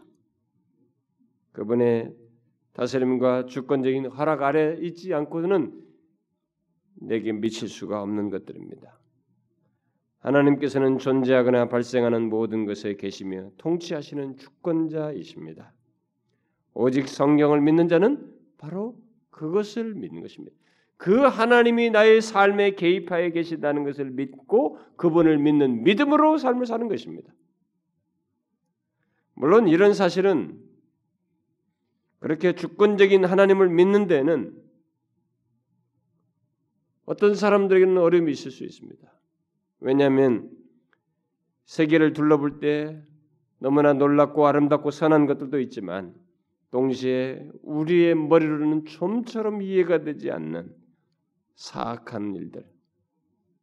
그분의 다스림과 주권적인 허락 아래 있지 않고는 내게 미칠 수가 없는 것들입니다. 하나님께서는 존재하거나 발생하는 모든 것에 계시며 통치하시는 주권자이십니다. 오직 성경을 믿는 자는 바로 그것을 믿는 것입니다. 그 하나님이 나의 삶에 개입하여 계시다는 것을 믿고 그분을 믿는 믿음으로 삶을 사는 것입니다. 물론 이런 사실은 그렇게 주권적인 하나님을 믿는 데는 어떤 사람들에게는 어려움이 있을 수 있습니다. 왜냐하면 세계를 둘러볼 때 너무나 놀랍고 아름답고 선한 것들도 있지만 동시에 우리의 머리로는 좀처럼 이해가 되지 않는 사악한 일들,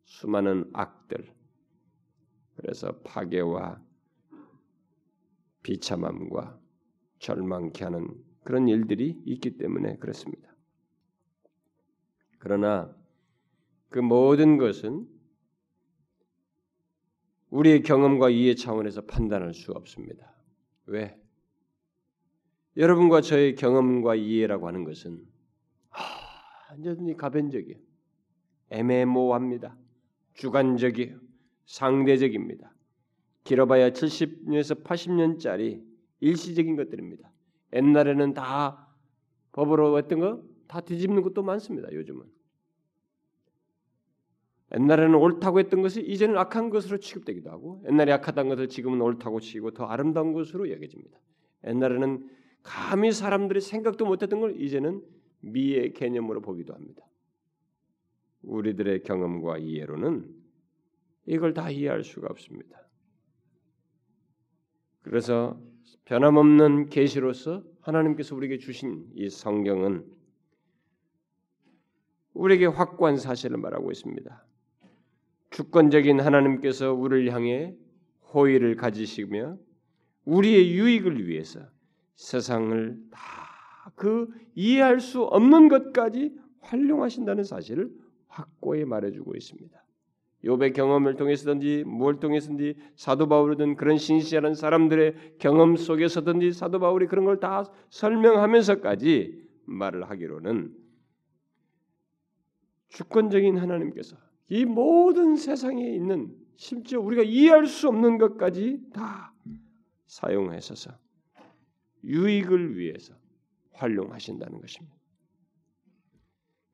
수많은 악들, 그래서 파괴와 비참함과 절망케 하는 그런 일들이 있기 때문에 그렇습니다. 그러나 그 모든 것은 우리의 경험과 이해 차원에서 판단할 수 없습니다. 왜? 여러분과 저의 경험과 이해라고 하는 것은 완전히 가변적이에요. 애매모호합니다. 주관적이에요. 상대적입니다. 길어봐야 70년에서 80년짜리 일시적인 것들입니다. 옛날에는 다 법으로 했던 거 다 뒤집는 것도 많습니다. 요즘은 옛날에는 옳다고 했던 것이 이제는 악한 것으로 취급되기도 하고 옛날에 악하다는 것을 지금은 옳다고 치고 더 아름다운 것으로 여겨집니다. 옛날에는 감히 사람들이 생각도 못했던 걸 이제는 미의 개념으로 보기도 합니다. 우리들의 경험과 이해로는 이걸 다 이해할 수가 없습니다. 그래서 변함없는 계시로서 하나님께서 우리에게 주신 이 성경은 우리에게 확고한 사실을 말하고 있습니다. 주권적인 하나님께서 우리를 향해 호의를 가지시며 우리의 유익을 위해서 세상을 다 그 이해할 수 없는 것까지 활용하신다는 사실을 확고히 말해주고 있습니다. 욥의 경험을 통해서든지 무엇을 통해서든지 사도 바울이든 그런 신실한 사람들의 경험 속에서든지 사도 바울이 그런 걸 다 설명하면서까지 말을 하기로는 주권적인 하나님께서 이 모든 세상에 있는 심지어 우리가 이해할 수 없는 것까지 다 사용하셔서 유익을 위해서 활용하신다는 것입니다.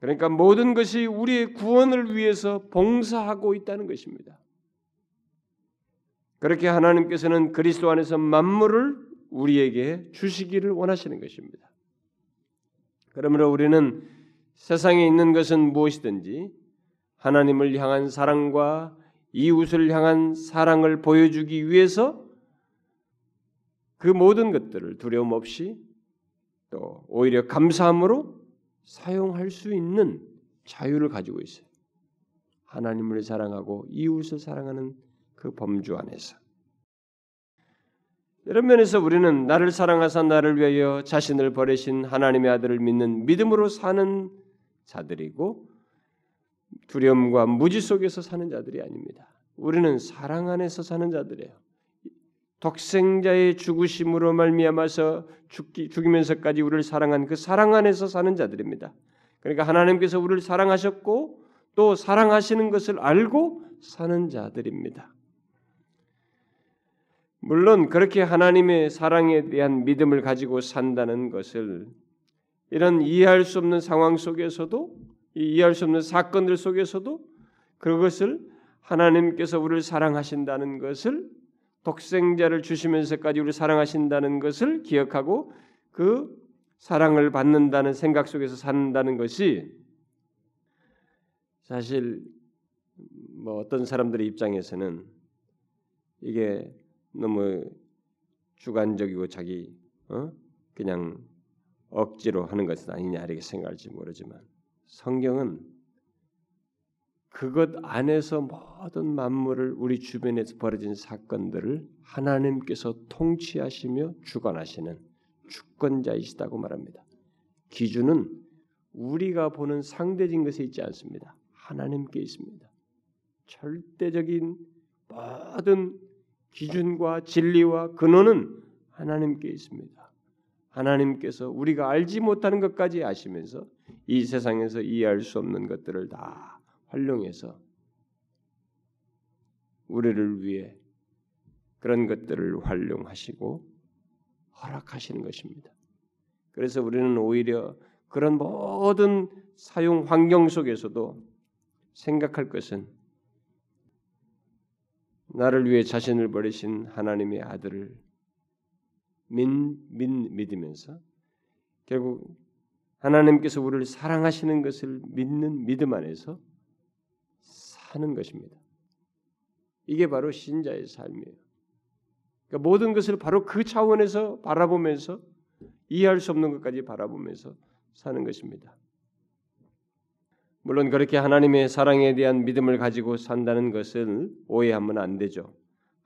그러니까 모든 것이 우리의 구원을 위해서 봉사하고 있다는 것입니다. 그렇게 하나님께서는 그리스도 안에서 만물을 우리에게 주시기를 원하시는 것입니다. 그러므로 우리는 세상에 있는 것은 무엇이든지 하나님을 향한 사랑과 이웃을 향한 사랑을 보여주기 위해서 그 모든 것들을 두려움 없이 또 오히려 감사함으로 사용할 수 있는 자유를 가지고 있어요. 하나님을 사랑하고 이웃을 사랑하는 그 범주 안에서. 이런 면에서 우리는 나를 사랑하사 나를 위하여 자신을 버리신 하나님의 아들을 믿는 믿음으로 사는 자들이고 두려움과 무지 속에서 사는 자들이 아닙니다. 우리는 사랑 안에서 사는 자들이에요. 독생자의 죽으심으로 말미암아서 죽기, 죽이면서까지 우리를 사랑한 그 사랑 안에서 사는 자들입니다. 그러니까 하나님께서 우리를 사랑하셨고 또 사랑하시는 것을 알고 사는 자들입니다. 물론 그렇게 하나님의 사랑에 대한 믿음을 가지고 산다는 것을 이런 이해할 수 없는 상황 속에서도 이해할 수 없는 사건들 속에서도 그것을 하나님께서 우리를 사랑하신다는 것을 독생자를 주시면서까지 우리를 사랑하신다는 것을 기억하고 그 사랑을 받는다는 생각 속에서 산다는 것이 사실 뭐 어떤 사람들의 입장에서는 이게 너무 주관적이고 자기 어? 그냥 억지로 하는 것은 아니냐 이렇게 생각할지 모르지만 성경은 그것 안에서 모든 만물을 우리 주변에서 벌어진 사건들을 하나님께서 통치하시며 주관하시는 주권자이시다고 말합니다. 기준은 우리가 보는 상대적인 것에 있지 않습니다. 하나님께 있습니다. 절대적인 모든 기준과 진리와 근원은 하나님께 있습니다. 하나님께서 우리가 알지 못하는 것까지 아시면서 이 세상에서 이해할 수 없는 것들을 다 활용해서 우리를 위해 그런 것들을 활용하시고 허락하시는 것입니다. 그래서 우리는 오히려 그런 모든 사용 환경 속에서도 생각할 것은 나를 위해 자신을 버리신 하나님의 아들을 믿, 믿, 믿으면서 결국 하나님께서 우리를 사랑하시는 것을 믿는 믿음 안에서 사는 것입니다. 이게 바로 신자의 삶이에요. 그러니까 모든 것을 바로 그 차원에서 바라보면서 이해할 수 없는 것까지 바라보면서 사는 것입니다. 물론 그렇게 하나님의 사랑에 대한 믿음을 가지고 산다는 것을 오해하면 안 되죠.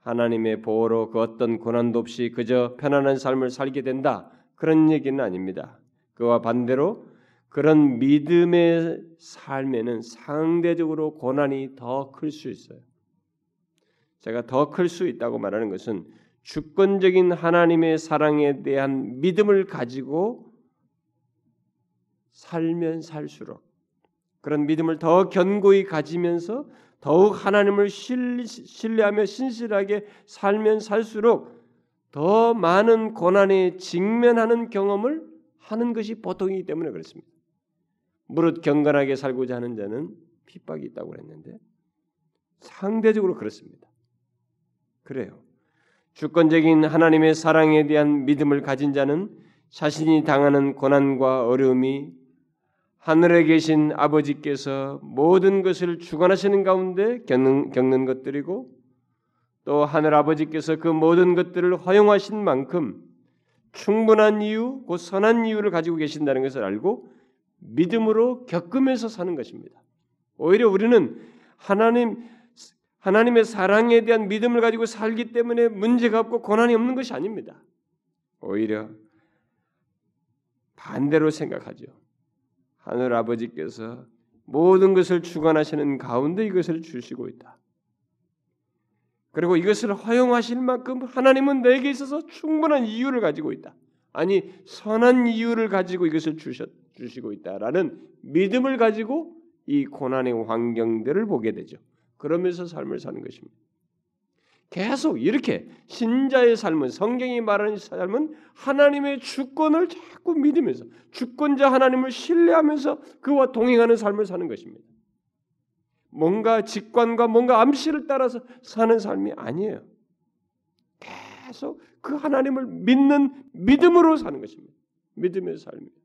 하나님의 보호로 그 어떤 고난도 없이 그저 편안한 삶을 살게 된다. 그런 얘기는 아닙니다. 그와 반대로 그런 믿음의 삶에는 상대적으로 고난이 더 클 수 있어요. 제가 더 클 수 있다고 말하는 것은 주권적인 하나님의 사랑에 대한 믿음을 가지고 살면 살수록 그런 믿음을 더 견고히 가지면서 더욱 하나님을 신뢰하며 신실하게 살면 살수록 더 많은 고난에 직면하는 경험을 하는 것이 보통이기 때문에 그렇습니다. 무릇 경건하게 살고자 하는 자는 핍박이 있다고 그랬는데 상대적으로 그렇습니다. 그래요. 주권적인 하나님의 사랑에 대한 믿음을 가진 자는 자신이 당하는 고난과 어려움이 하늘에 계신 아버지께서 모든 것을 주관하시는 가운데 겪는, 겪는 것들이고 또 하늘 아버지께서 그 모든 것들을 허용하신 만큼 충분한 이유, 곧 선한 이유를 가지고 계신다는 것을 알고 믿음으로 겪으면서 사는 것입니다. 오히려 우리는 하나님 하나님의 사랑에 대한 믿음을 가지고 살기 때문에 문제가 없고 고난이 없는 것이 아닙니다. 오히려 반대로 생각하죠. 하늘 아버지께서 모든 것을 주관하시는 가운데 이것을 주시고 있다. 그리고 이것을 허용하실 만큼 하나님은 내게 있어서 충분한 이유를 가지고 있다. 아니 선한 이유를 가지고 이것을 주셨, 주시고 있다라는 믿음을 가지고 이 고난의 환경들을 보게 되죠. 그러면서 삶을 사는 것입니다. 계속 이렇게 신자의 삶은 성경이 말하는 삶은 하나님의 주권을 자꾸 믿으면서 주권자 하나님을 신뢰하면서 그와 동행하는 삶을 사는 것입니다. 뭔가 직관과 뭔가 암시를 따라서 사는 삶이 아니에요. 계속 그 하나님을 믿는 믿음으로 사는 것입니다. 믿음의 삶입니다.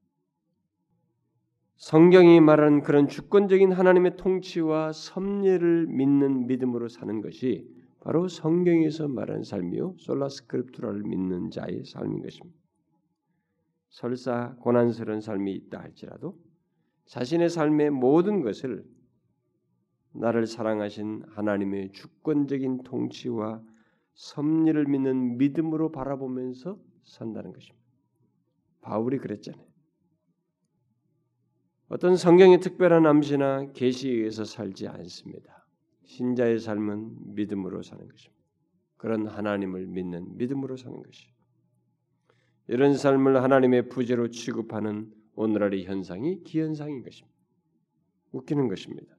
성경이 말하는 그런 주권적인 하나님의 통치와 섭리를 믿는 믿음으로 사는 것이 바로 성경에서 말하는 삶이요 솔라스크립투라를 믿는 자의 삶인 것입니다. 설사 고난스러운 삶이 있다 할지라도 자신의 삶의 모든 것을 나를 사랑하신 하나님의 주권적인 통치와 섭리를 믿는 믿음으로 바라보면서 산다는 것입니다. 바울이 그랬잖아요. 어떤 성경의 특별한 암시나 계시에 의해서 살지 않습니다. 신자의 삶은 믿음으로 사는 것입니다. 그런 하나님을 믿는 믿음으로 사는 것이. 이런 삶을 하나님의 부재로 취급하는 오늘날의 현상이 기현상인 것입니다. 웃기는 것입니다.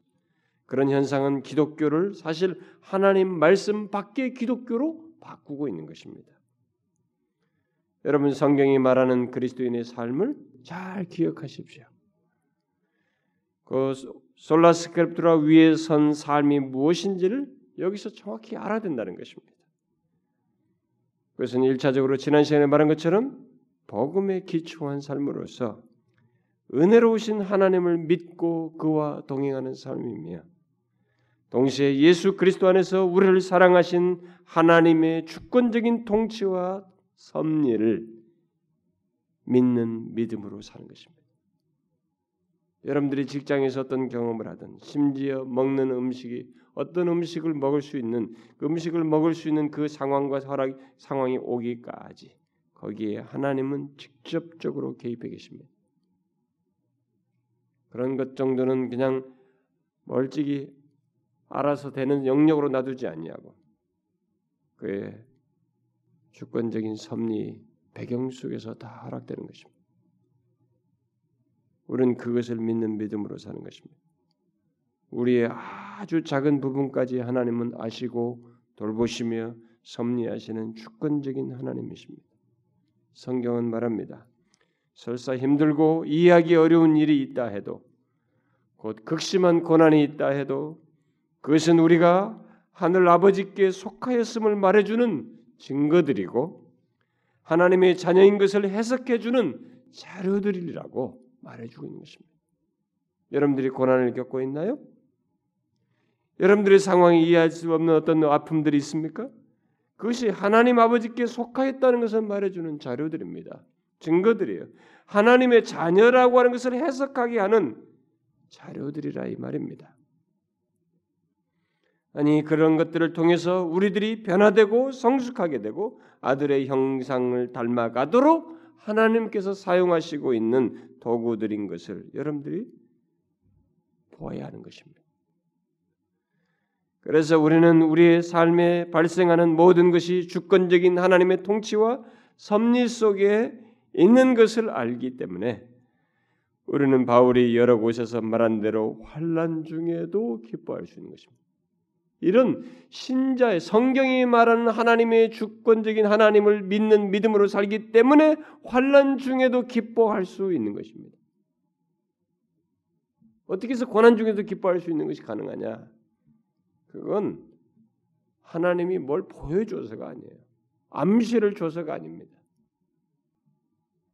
그런 현상은 기독교를 사실 하나님 말씀 밖의 기독교로 바꾸고 있는 것입니다. 여러분 성경이 말하는 그리스도인의 삶을 잘 기억하십시오. 그 솔라스크립트라 위에 선 삶이 무엇인지를 여기서 정확히 알아야 된다는 것입니다. 그것은 일차적으로 지난 시간에 말한 것처럼 복음에 기초한 삶으로서 은혜로우신 하나님을 믿고 그와 동행하는 삶이며 동시에 예수 그리스도 안에서 우리를 사랑하신 하나님의 주권적인 통치와 섭리를 믿는 믿음으로 사는 것입니다. 여러분들이 직장에서 어떤 경험을 하든 심지어 먹는 음식이 어떤 음식을 먹을 수 있는 그 음식을 먹을 수 있는 그 상황과 허락 상황이 오기까지 거기에 하나님은 직접적으로 개입해 계십니다. 그런 것 정도는 그냥 멀찍이 알아서 되는 영역으로 놔두지 아니하고 그의 주권적인 섭리 배경 속에서 다 허락되는 것입니다. 우리는 그것을 믿는 믿음으로 사는 것입니다. 우리의 아주 작은 부분까지 하나님은 아시고 돌보시며 섭리하시는 주권적인 하나님이십니다. 성경은 말합니다. 설사 힘들고 이해하기 어려운 일이 있다 해도 곧 극심한 고난이 있다 해도 그것은 우리가 하늘 아버지께 속하였음을 말해주는 증거들이고 하나님의 자녀인 것을 해석해주는 자료들이라고 말해주고 있는 것입니다. 여러분들이 고난을 겪고 있나요? 여러분들의 상황이 이해할 수 없는 어떤 아픔들이 있습니까? 그것이 하나님 아버지께 속하였다는 것을 말해주는 자료들입니다. 증거들이에요. 하나님의 자녀라고 하는 것을 해석하게 하는 자료들이라 이 말입니다. 아니 그런 것들을 통해서 우리들이 변화되고 성숙하게 되고 아들의 형상을 닮아가도록 하나님께서 사용하시고 있는 도구들인 것을 여러분들이 보아야 하는 것입니다. 그래서 우리는 우리의 삶에 발생하는 모든 것이 주권적인 하나님의 통치와 섭리 속에 있는 것을 알기 때문에 우리는 바울이 여러 곳에서 말한 대로 환란 중에도 기뻐할 수 있는 것입니다. 이런 신자의 성경이 말하는 하나님의 주권적인 하나님을 믿는 믿음으로 살기 때문에 환란 중에도 기뻐할 수 있는 것입니다. 어떻게 해서 고난 중에도 기뻐할 수 있는 것이 가능하냐? 그건 하나님이 뭘 보여줘서가 아니에요. 암시를 줘서가 아닙니다.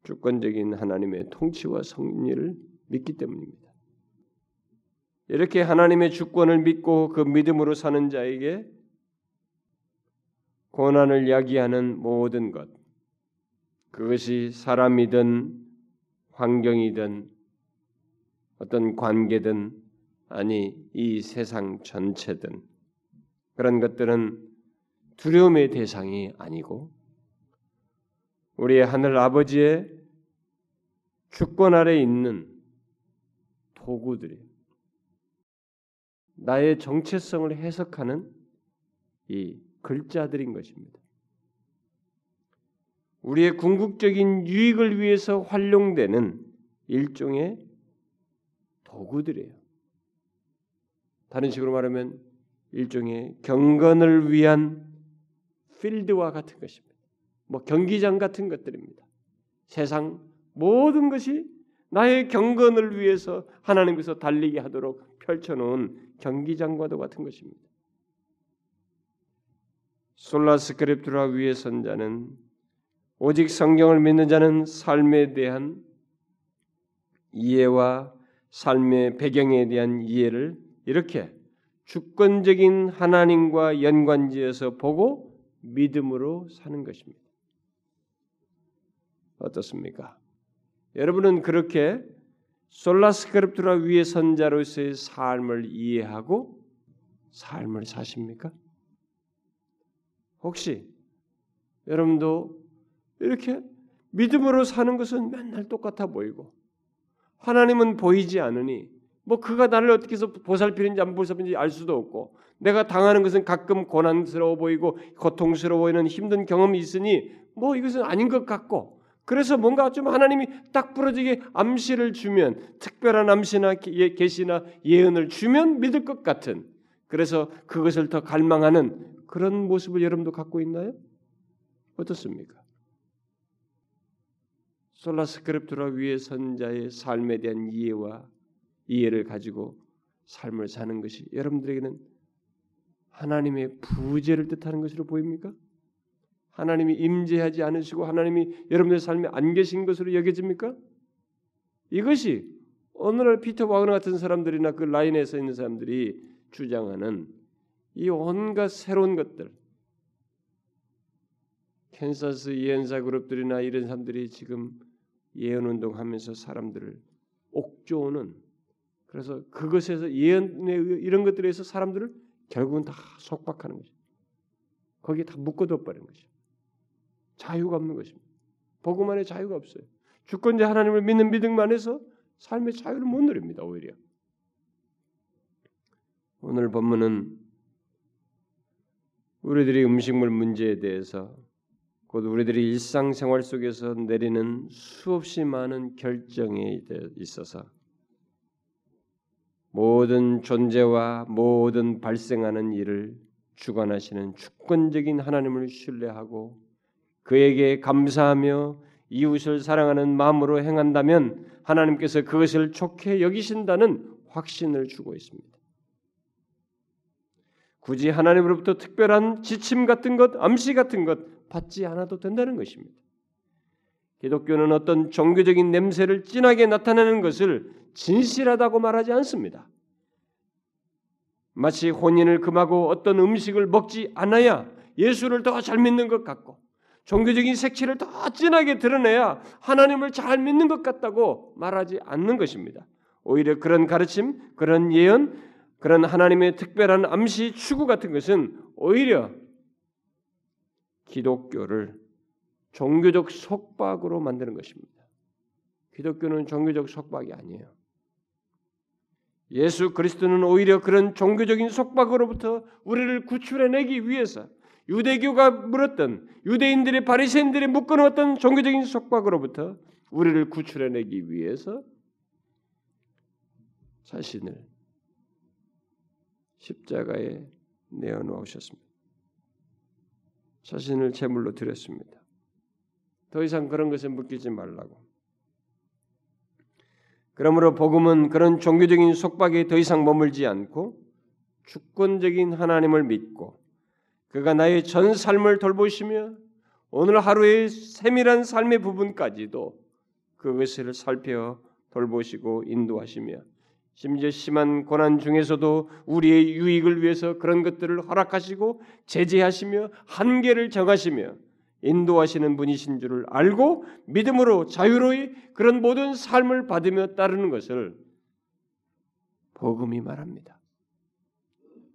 주권적인 하나님의 통치와 성리를 믿기 때문입니다. 이렇게 하나님의 주권을 믿고 그 믿음으로 사는 자에게 고난을 야기하는 모든 것, 그것이 사람이든 환경이든 어떤 관계든 아니 이 세상 전체든 그런 것들은 두려움의 대상이 아니고 우리의 하늘 아버지의 주권 아래 있는 도구들이 나의 정체성을 해석하는 이 글자들인 것입니다. 우리의 궁극적인 유익을 위해서 활용되는 일종의 도구들이에요. 다른 식으로 말하면 일종의 경건을 위한 필드와 같은 것입니다. 뭐 경기장 같은 것들입니다. 세상 모든 것이 나의 경건을 위해서 하나님께서 달리게 하도록 펼쳐놓은 경기장과도 같은 것입니다. 솔라 스크립트라 위에 선 자는 오직 성경을 믿는 자는 삶에 대한 이해와 삶의 배경에 대한 이해를 이렇게 주권적인 하나님과 연관지어서 보고 믿음으로 사는 것입니다. 어떻습니까? 여러분은 그렇게 솔라스크립트라 위에 선자로서의 삶을 이해하고 삶을 사십니까? 혹시 여러분도 이렇게 믿음으로 사는 것은 맨날 똑같아 보이고 하나님은 보이지 않으니 뭐 그가 나를 어떻게 해서 보살피는지 안 보살피는지 알 수도 없고 내가 당하는 것은 가끔 고난스러워 보이고 고통스러워 보이는 힘든 경험이 있으니 뭐 이것은 아닌 것 같고 그래서 뭔가 좀 하나님이 딱 부러지게 암시를 주면 특별한 암시나 예, 계시나 예언을 주면 믿을 것 같은 그래서 그것을 더 갈망하는 그런 모습을 여러분도 갖고 있나요? 어떻습니까? 솔라스크립트라 위에 선자의 삶에 대한 이해와 이해를 가지고 삶을 사는 것이 여러분들에게는 하나님의 부재를 뜻하는 것으로 보입니까? 하나님이 임재하지 않으시고 하나님이 여러분의 삶에 안 계신 것으로 여겨집니까? 이것이 오늘날 피터 와그너 같은 사람들이나 그 라인에서 있는 사람들이 주장하는 이 온갖 새로운 것들, 캔사스 예언사 그룹들이나 이런 사람들이 지금 예언 운동하면서 사람들을 옥조는 그래서 그것에서 예언 이런 것들에서 사람들을 결국은 다 속박하는 거죠. 거기에 다 묶어둬 버리는 거죠. 자유가 없는 것입니다. 복음 안에 자유가 없어요. 주권자 하나님을 믿는 믿음만 해서 삶의 자유를 못 누립니다. 오히려 오늘 본문은 우리들이 음식물 문제에 대해서 곧 우리들이 일상생활 속에서 내리는 수없이 많은 결정에 있어서 모든 존재와 모든 발생하는 일을 주관하시는 주권적인 하나님을 신뢰하고 그에게 감사하며 이웃을 사랑하는 마음으로 행한다면 하나님께서 그것을 좋게 여기신다는 확신을 주고 있습니다. 굳이 하나님으로부터 특별한 지침 같은 것, 암시 같은 것 받지 않아도 된다는 것입니다. 기독교는 어떤 종교적인 냄새를 진하게 나타내는 것을 진실하다고 말하지 않습니다. 마치 혼인을 금하고 어떤 음식을 먹지 않아야 예수를 더 잘 믿는 것 같고 종교적인 색채를 더 진하게 드러내야 하나님을 잘 믿는 것 같다고 말하지 않는 것입니다. 오히려 그런 가르침, 그런 예언, 그런 하나님의 특별한 암시 추구 같은 것은 오히려 기독교를 종교적 속박으로 만드는 것입니다. 기독교는 종교적 속박이 아니에요. 예수 그리스도는 오히려 그런 종교적인 속박으로부터 우리를 구출해내기 위해서 유대교가 물었던 유대인들의 바리새인들이 묶어놓았던 종교적인 속박으로부터 우리를 구출해내기 위해서 자신을 십자가에 내어놓으셨습니다. 자신을 제물로 드렸습니다. 더 이상 그런 것에 묶이지 말라고. 그러므로 복음은 그런 종교적인 속박에 더 이상 머물지 않고 주권적인 하나님을 믿고 그가 나의 전 삶을 돌보시며 오늘 하루의 세밀한 삶의 부분까지도 그것을 살펴 돌보시고 인도하시며 심지어 심한 고난 중에서도 우리의 유익을 위해서 그런 것들을 허락하시고 제재하시며 한계를 정하시며 인도하시는 분이신 줄을 알고 믿음으로 자유로이 그런 모든 삶을 받으며 따르는 것을 복음이 말합니다.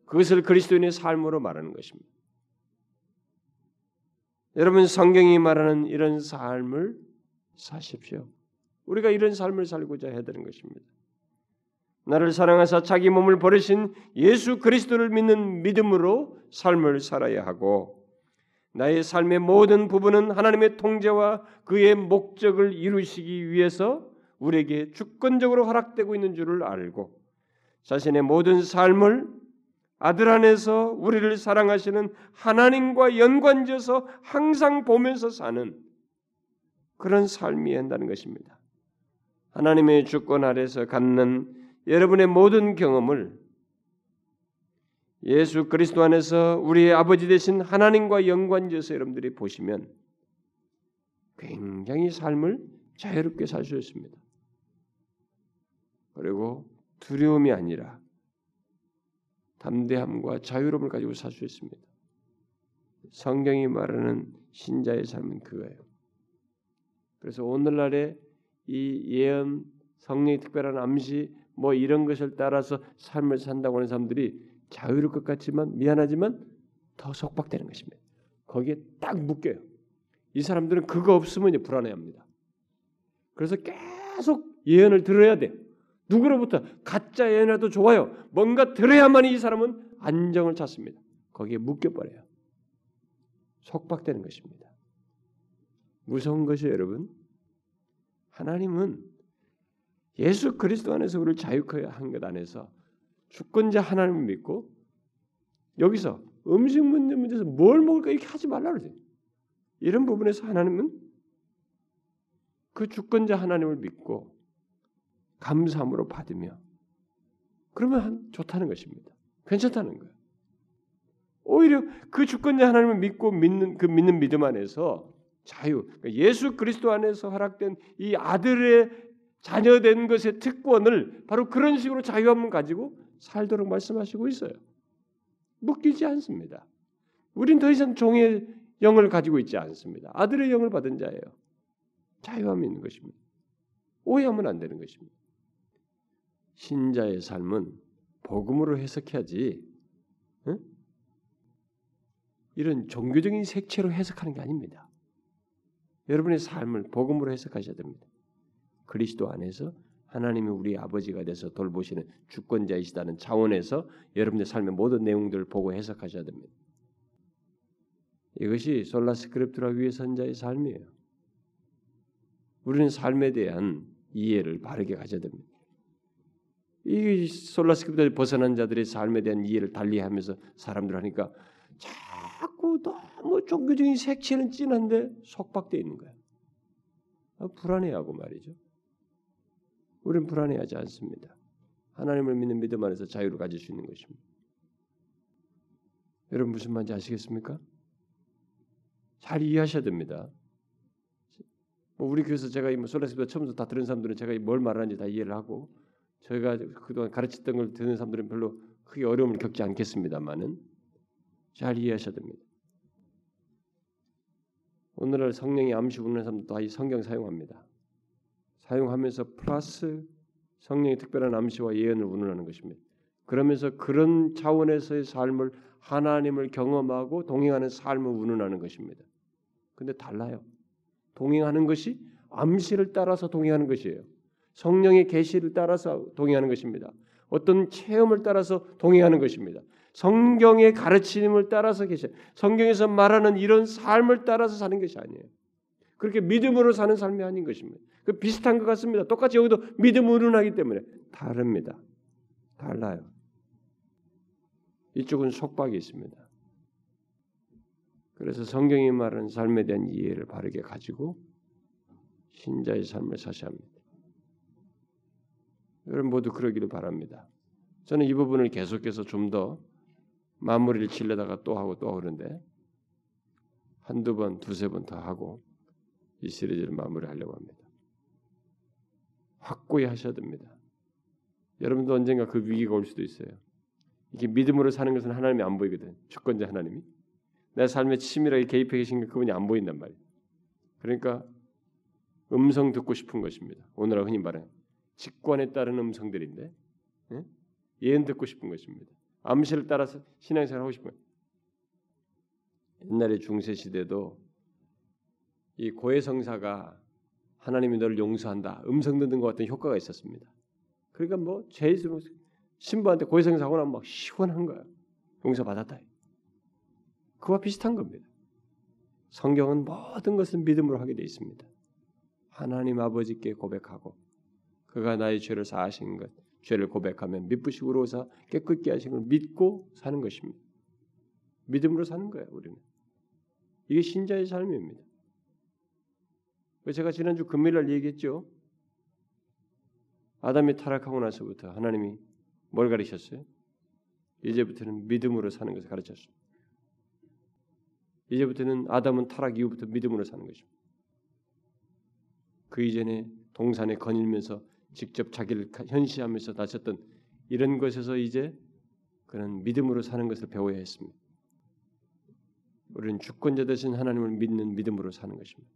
그것을 그리스도인의 삶으로 말하는 것입니다. 여러분 성경이 말하는 이런 삶을 사십시오. 우리가 이런 삶을 살고자 해야 되는 것입니다. 나를 사랑하사 자기 몸을 버리신 예수 그리스도를 믿는 믿음으로 삶을 살아야 하고 나의 삶의 모든 부분은 하나님의 통제와 그의 목적을 이루시기 위해서 우리에게 주권적으로 허락되고 있는 줄을 알고 자신의 모든 삶을 아들 안에서 우리를 사랑하시는 하나님과 연관지어서 항상 보면서 사는 그런 삶이 한다는 것입니다. 하나님의 주권 아래서 갖는 여러분의 모든 경험을 예수 그리스도 안에서 우리의 아버지 되신 하나님과 연관지어서 여러분들이 보시면 굉장히 삶을 자유롭게 살 수 있습니다. 그리고 두려움이 아니라 담대함과 자유로움을 가지고 살 수 있습니다. 성경이 말하는 신자의 삶은 그거예요. 그래서 오늘날의 이 예언, 성령의 특별한 암시, 뭐 이런 것을 따라서 삶을 산다고 하는 사람들이 자유로울 것 같지만 미안하지만 더 속박되는 것입니다. 거기에 딱 묶여요. 이 사람들은 그거 없으면 불안해합니다. 그래서 계속 예언을 들어야 돼. 누구로부터 가짜 예언이라도 좋아요. 뭔가 들어야만 이 사람은 안정을 찾습니다. 거기에 묶여버려요. 속박되는 것입니다. 무서운 것이 여러분. 하나님은 예수 그리스도 안에서 우리를 자유케 한 것 안에서 주권자 하나님을 믿고 여기서 음식 문제 문제에서 뭘 먹을까 이렇게 하지 말라 그러죠. 이런 부분에서 하나님은 그 주권자 하나님을 믿고 감사함으로 받으며 그러면 좋다는 것입니다. 괜찮다는 거예요. 오히려 그 주권자 하나님을 믿고 믿는 그 믿는 믿음 안에서 자유, 그러니까 예수 그리스도 안에서 허락된 이 아들의 자녀된 것의 특권을 바로 그런 식으로 자유함을 가지고 살도록 말씀하시고 있어요. 묶이지 않습니다. 우린 더 이상 종의 영을 가지고 있지 않습니다. 아들의 영을 받은 자예요. 자유함이 있는 것입니다. 오해하면 안 되는 것입니다. 신자의 삶은 복음으로 해석해야지 응? 이런 종교적인 색채로 해석하는 게 아닙니다. 여러분의 삶을 복음으로 해석하셔야 됩니다. 그리스도 안에서 하나님이 우리 아버지가 돼서 돌보시는 주권자이시다는 차원에서 여러분의 삶의 모든 내용들을 보고 해석하셔야 됩니다. 이것이 솔라스크립트라 위의 선자의 삶이에요. 우리는 삶에 대한 이해를 바르게 가져야 됩니다. 이 솔라스크립트에 벗어난 자들의 삶에 대한 이해를 달리하면서 사람들 하니까 자꾸 너무 종교적인 색채는 진한데 속박돼 있는 거야. 불안해하고 말이죠. 우리는 불안해하지 않습니다. 하나님을 믿는 믿음 안에서 자유를 가질 수 있는 것입니다. 여러분 무슨 말인지 아시겠습니까? 잘 이해하셔야 됩니다. 뭐 우리 교회에서 제가 이 솔라스부터 처음부터 다 들은 사람들은 제가 뭘 말하는지 다 이해를 하고 저희가 그동안 가르쳤던 걸 듣는 사람들은 별로 크게 어려움을 겪지 않겠습니다만은 잘 이해하셔야 됩니다. 오늘날 성령이 암시 우는 사람도 다 이 성경 사용합니다. 사용하면서 플러스 성령의 특별한 암시와 예언을 운운하는 것입니다. 그러면서 그런 차원에서의 삶을 하나님을 경험하고 동행하는 삶을 운운하는 것입니다. 근데 달라요. 동행하는 것이 암시를 따라서 동행하는 것이에요. 성령의 계시를 따라서 동행하는 것입니다. 어떤 체험을 따라서 동행하는 것입니다. 성경의 가르침을 따라서 계셔. 성경에서 말하는 이런 삶을 따라서 사는 것이 아니에요. 그렇게 믿음으로 사는 삶이 아닌 것입니다. 그 비슷한 것 같습니다. 똑같이 여기도 믿음으로 하기 때문에 다릅니다. 달라요. 이쪽은 속박이 있습니다. 그래서 성경이 말하는 삶에 대한 이해를 바르게 가지고 신자의 삶을 사셔야 합니다. 여러분 모두 그러기를 바랍니다. 저는 이 부분을 계속해서 좀 더 마무리를 질려다가 또 하고 또 하는데 한두 번, 두세 번 더 하고 이 시리즈를 마무리하려고 합니다. 확고히 하셔야 됩니다. 여러분도 언젠가 그 위기가 올 수도 있어요. 이게 믿음으로 사는 것은 하나님이 안 보이거든. 주권자 하나님이. 내 삶에 치밀하게 개입해 계신 게 그분이 안 보인단 말이에요. 그러니까 음성 듣고 싶은 것입니다. 오늘날 흔히 말하는 직관에 따른 음성들인데 예? 예언 듣고 싶은 것입니다. 암시를 따라서 신앙생활 하고 싶어요. 옛날에 중세 시대도 이 고해 성사가 하나님이 너를 용서한다 음성 듣는 것 같은 효과가 있었습니다. 그러니까 뭐 제일 신부한테 고해 성사 하고 나면 막 시원한 거야. 용서 받았다. 그와 비슷한 겁니다. 성경은 모든 것은 믿음으로 하게 돼 있습니다. 하나님 아버지께 고백하고 그가 나의 죄를 사하신 것, 죄를 고백하면 믿부식으로서 깨끗게 하신 걸 믿고 사는 것입니다. 믿음으로 사는 거예요, 우리는. 이게 신자의 삶입니다. 제가 지난주 금요일 날 얘기했죠. 아담이 타락하고 나서부터 하나님이 뭘 가르쳤어요? 이제부터는 믿음으로 사는 것을 가르쳤어요. 이제부터는 아담은 타락 이후부터 믿음으로 사는 것입니다. 그 이전에 동산에 거닐면서 직접 자기를 현시하면서 다쳤던 이런 것에서 이제 그런 믿음으로 사는 것을 배워야 했습니다. 우리는 주권자 되신 하나님을 믿는 믿음으로 사는 것입니다.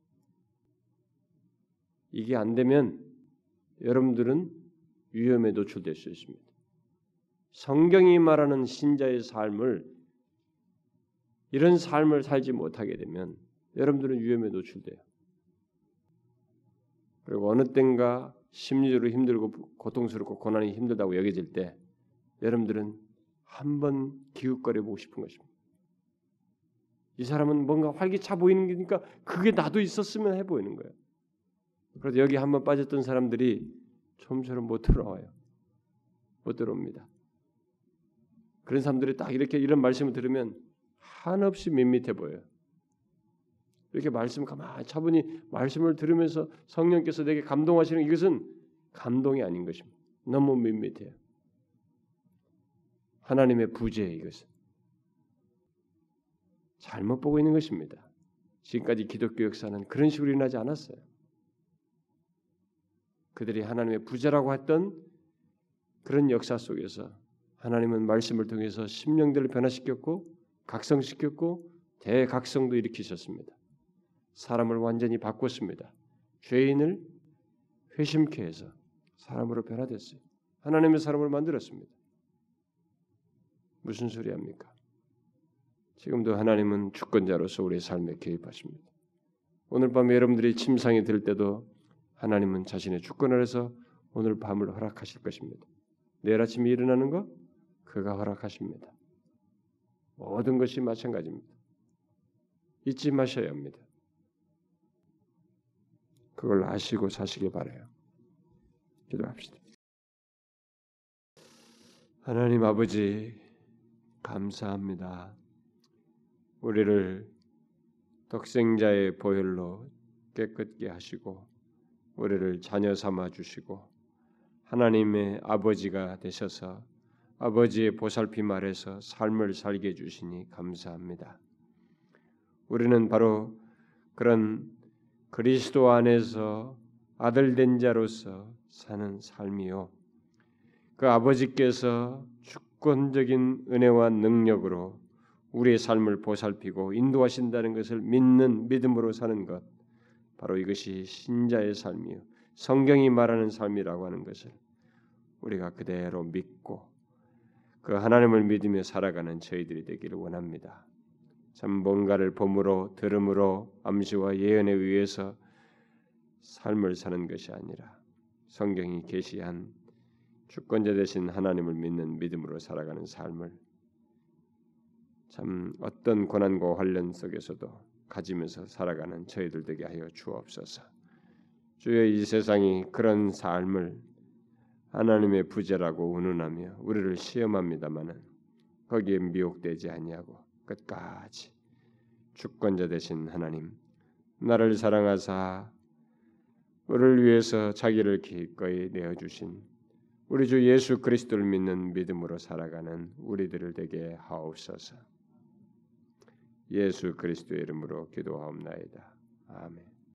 이게 안 되면 여러분들은 위험에 노출될 수 있습니다. 성경이 말하는 신자의 삶을 이런 삶을 살지 못하게 되면 여러분들은 위험에 노출돼요. 그리고 어느 땐가 심리적으로 힘들고 고통스럽고 고난이 힘들다고 여겨질 때 여러분들은 한번 기웃거려 보고 싶은 것입니다. 이 사람은 뭔가 활기차 보이는 게니까 그게 나도 있었으면 해 보이는 거예요. 그래서 여기 한번 빠졌던 사람들이 좀처럼 못 들어와요. 못 들어옵니다. 그런 사람들이 딱 이렇게 이런 말씀을 들으면 한없이 밋밋해 보여요. 이렇게 말씀 가만히 차분히 말씀을 들으면서 성령께서 내게 감동하시는 이것은 감동이 아닌 것입니다. 너무 밋밋해요. 하나님의 부재에 이것은 잘못 보고 있는 것입니다. 지금까지 기독교 역사는 그런 식으로 일어나지 않았어요. 그들이 하나님의 부재라고 했던 그런 역사 속에서 하나님은 말씀을 통해서 심령들을 변화시켰고 각성시켰고 대각성도 일으키셨습니다. 사람을 완전히 바꿨습니다. 죄인을 회심케 해서 사람으로 변화됐어요. 하나님의 사람을 만들었습니다. 무슨 소리 합니까? 지금도 하나님은 주권자로서 우리의 삶에 개입하십니다. 오늘 밤에 여러분들이 침상에 들 때도 하나님은 자신의 주권 아래서 오늘 밤을 허락하실 것입니다. 내일 아침에 일어나는 거 그가 허락하십니다. 모든 것이 마찬가지입니다. 잊지 마셔야 합니다. 그걸 아시고 사시길 바래요. 기도합시다. 하나님 아버지 감사합니다. 우리를 독생자의 보혈로 깨끗게 하시고 우리를 자녀 삼아 주시고 하나님의 아버지가 되셔서 아버지의 보살핌 아래서 삶을 살게 해 주시니 감사합니다. 우리는 바로 그런 그리스도 안에서 아들 된 자로서 사는 삶이요. 그 아버지께서 주권적인 은혜와 능력으로 우리의 삶을 보살피고 인도하신다는 것을 믿는 믿음으로 사는 것 바로 이것이 신자의 삶이요 성경이 말하는 삶이라고 하는 것을 우리가 그대로 믿고 그 하나님을 믿으며 살아가는 저희들이 되기를 원합니다. 참 뭔가를 봄으로 들음으로 암시와 예언에 의해서 삶을 사는 것이 아니라 성경이 계시한 주권자 되신 하나님을 믿는 믿음으로 살아가는 삶을 참 어떤 고난과 환련 속에서도 가지면서 살아가는 저희들 되게 하여 주옵소서. 주여 이 세상이 그런 삶을 하나님의 부재라고 운운하며 우리를 시험합니다마는 거기에 미혹되지 아니하고 끝까지 주권자 되신 하나님 나를 사랑하사 우리를 위해서 자기를 기꺼이 내어 주신 우리 주 예수 그리스도를 믿는 믿음으로 살아가는 우리들을 되게 하옵소서. 예수 그리스도의 이름으로 기도하옵나이다. 아멘.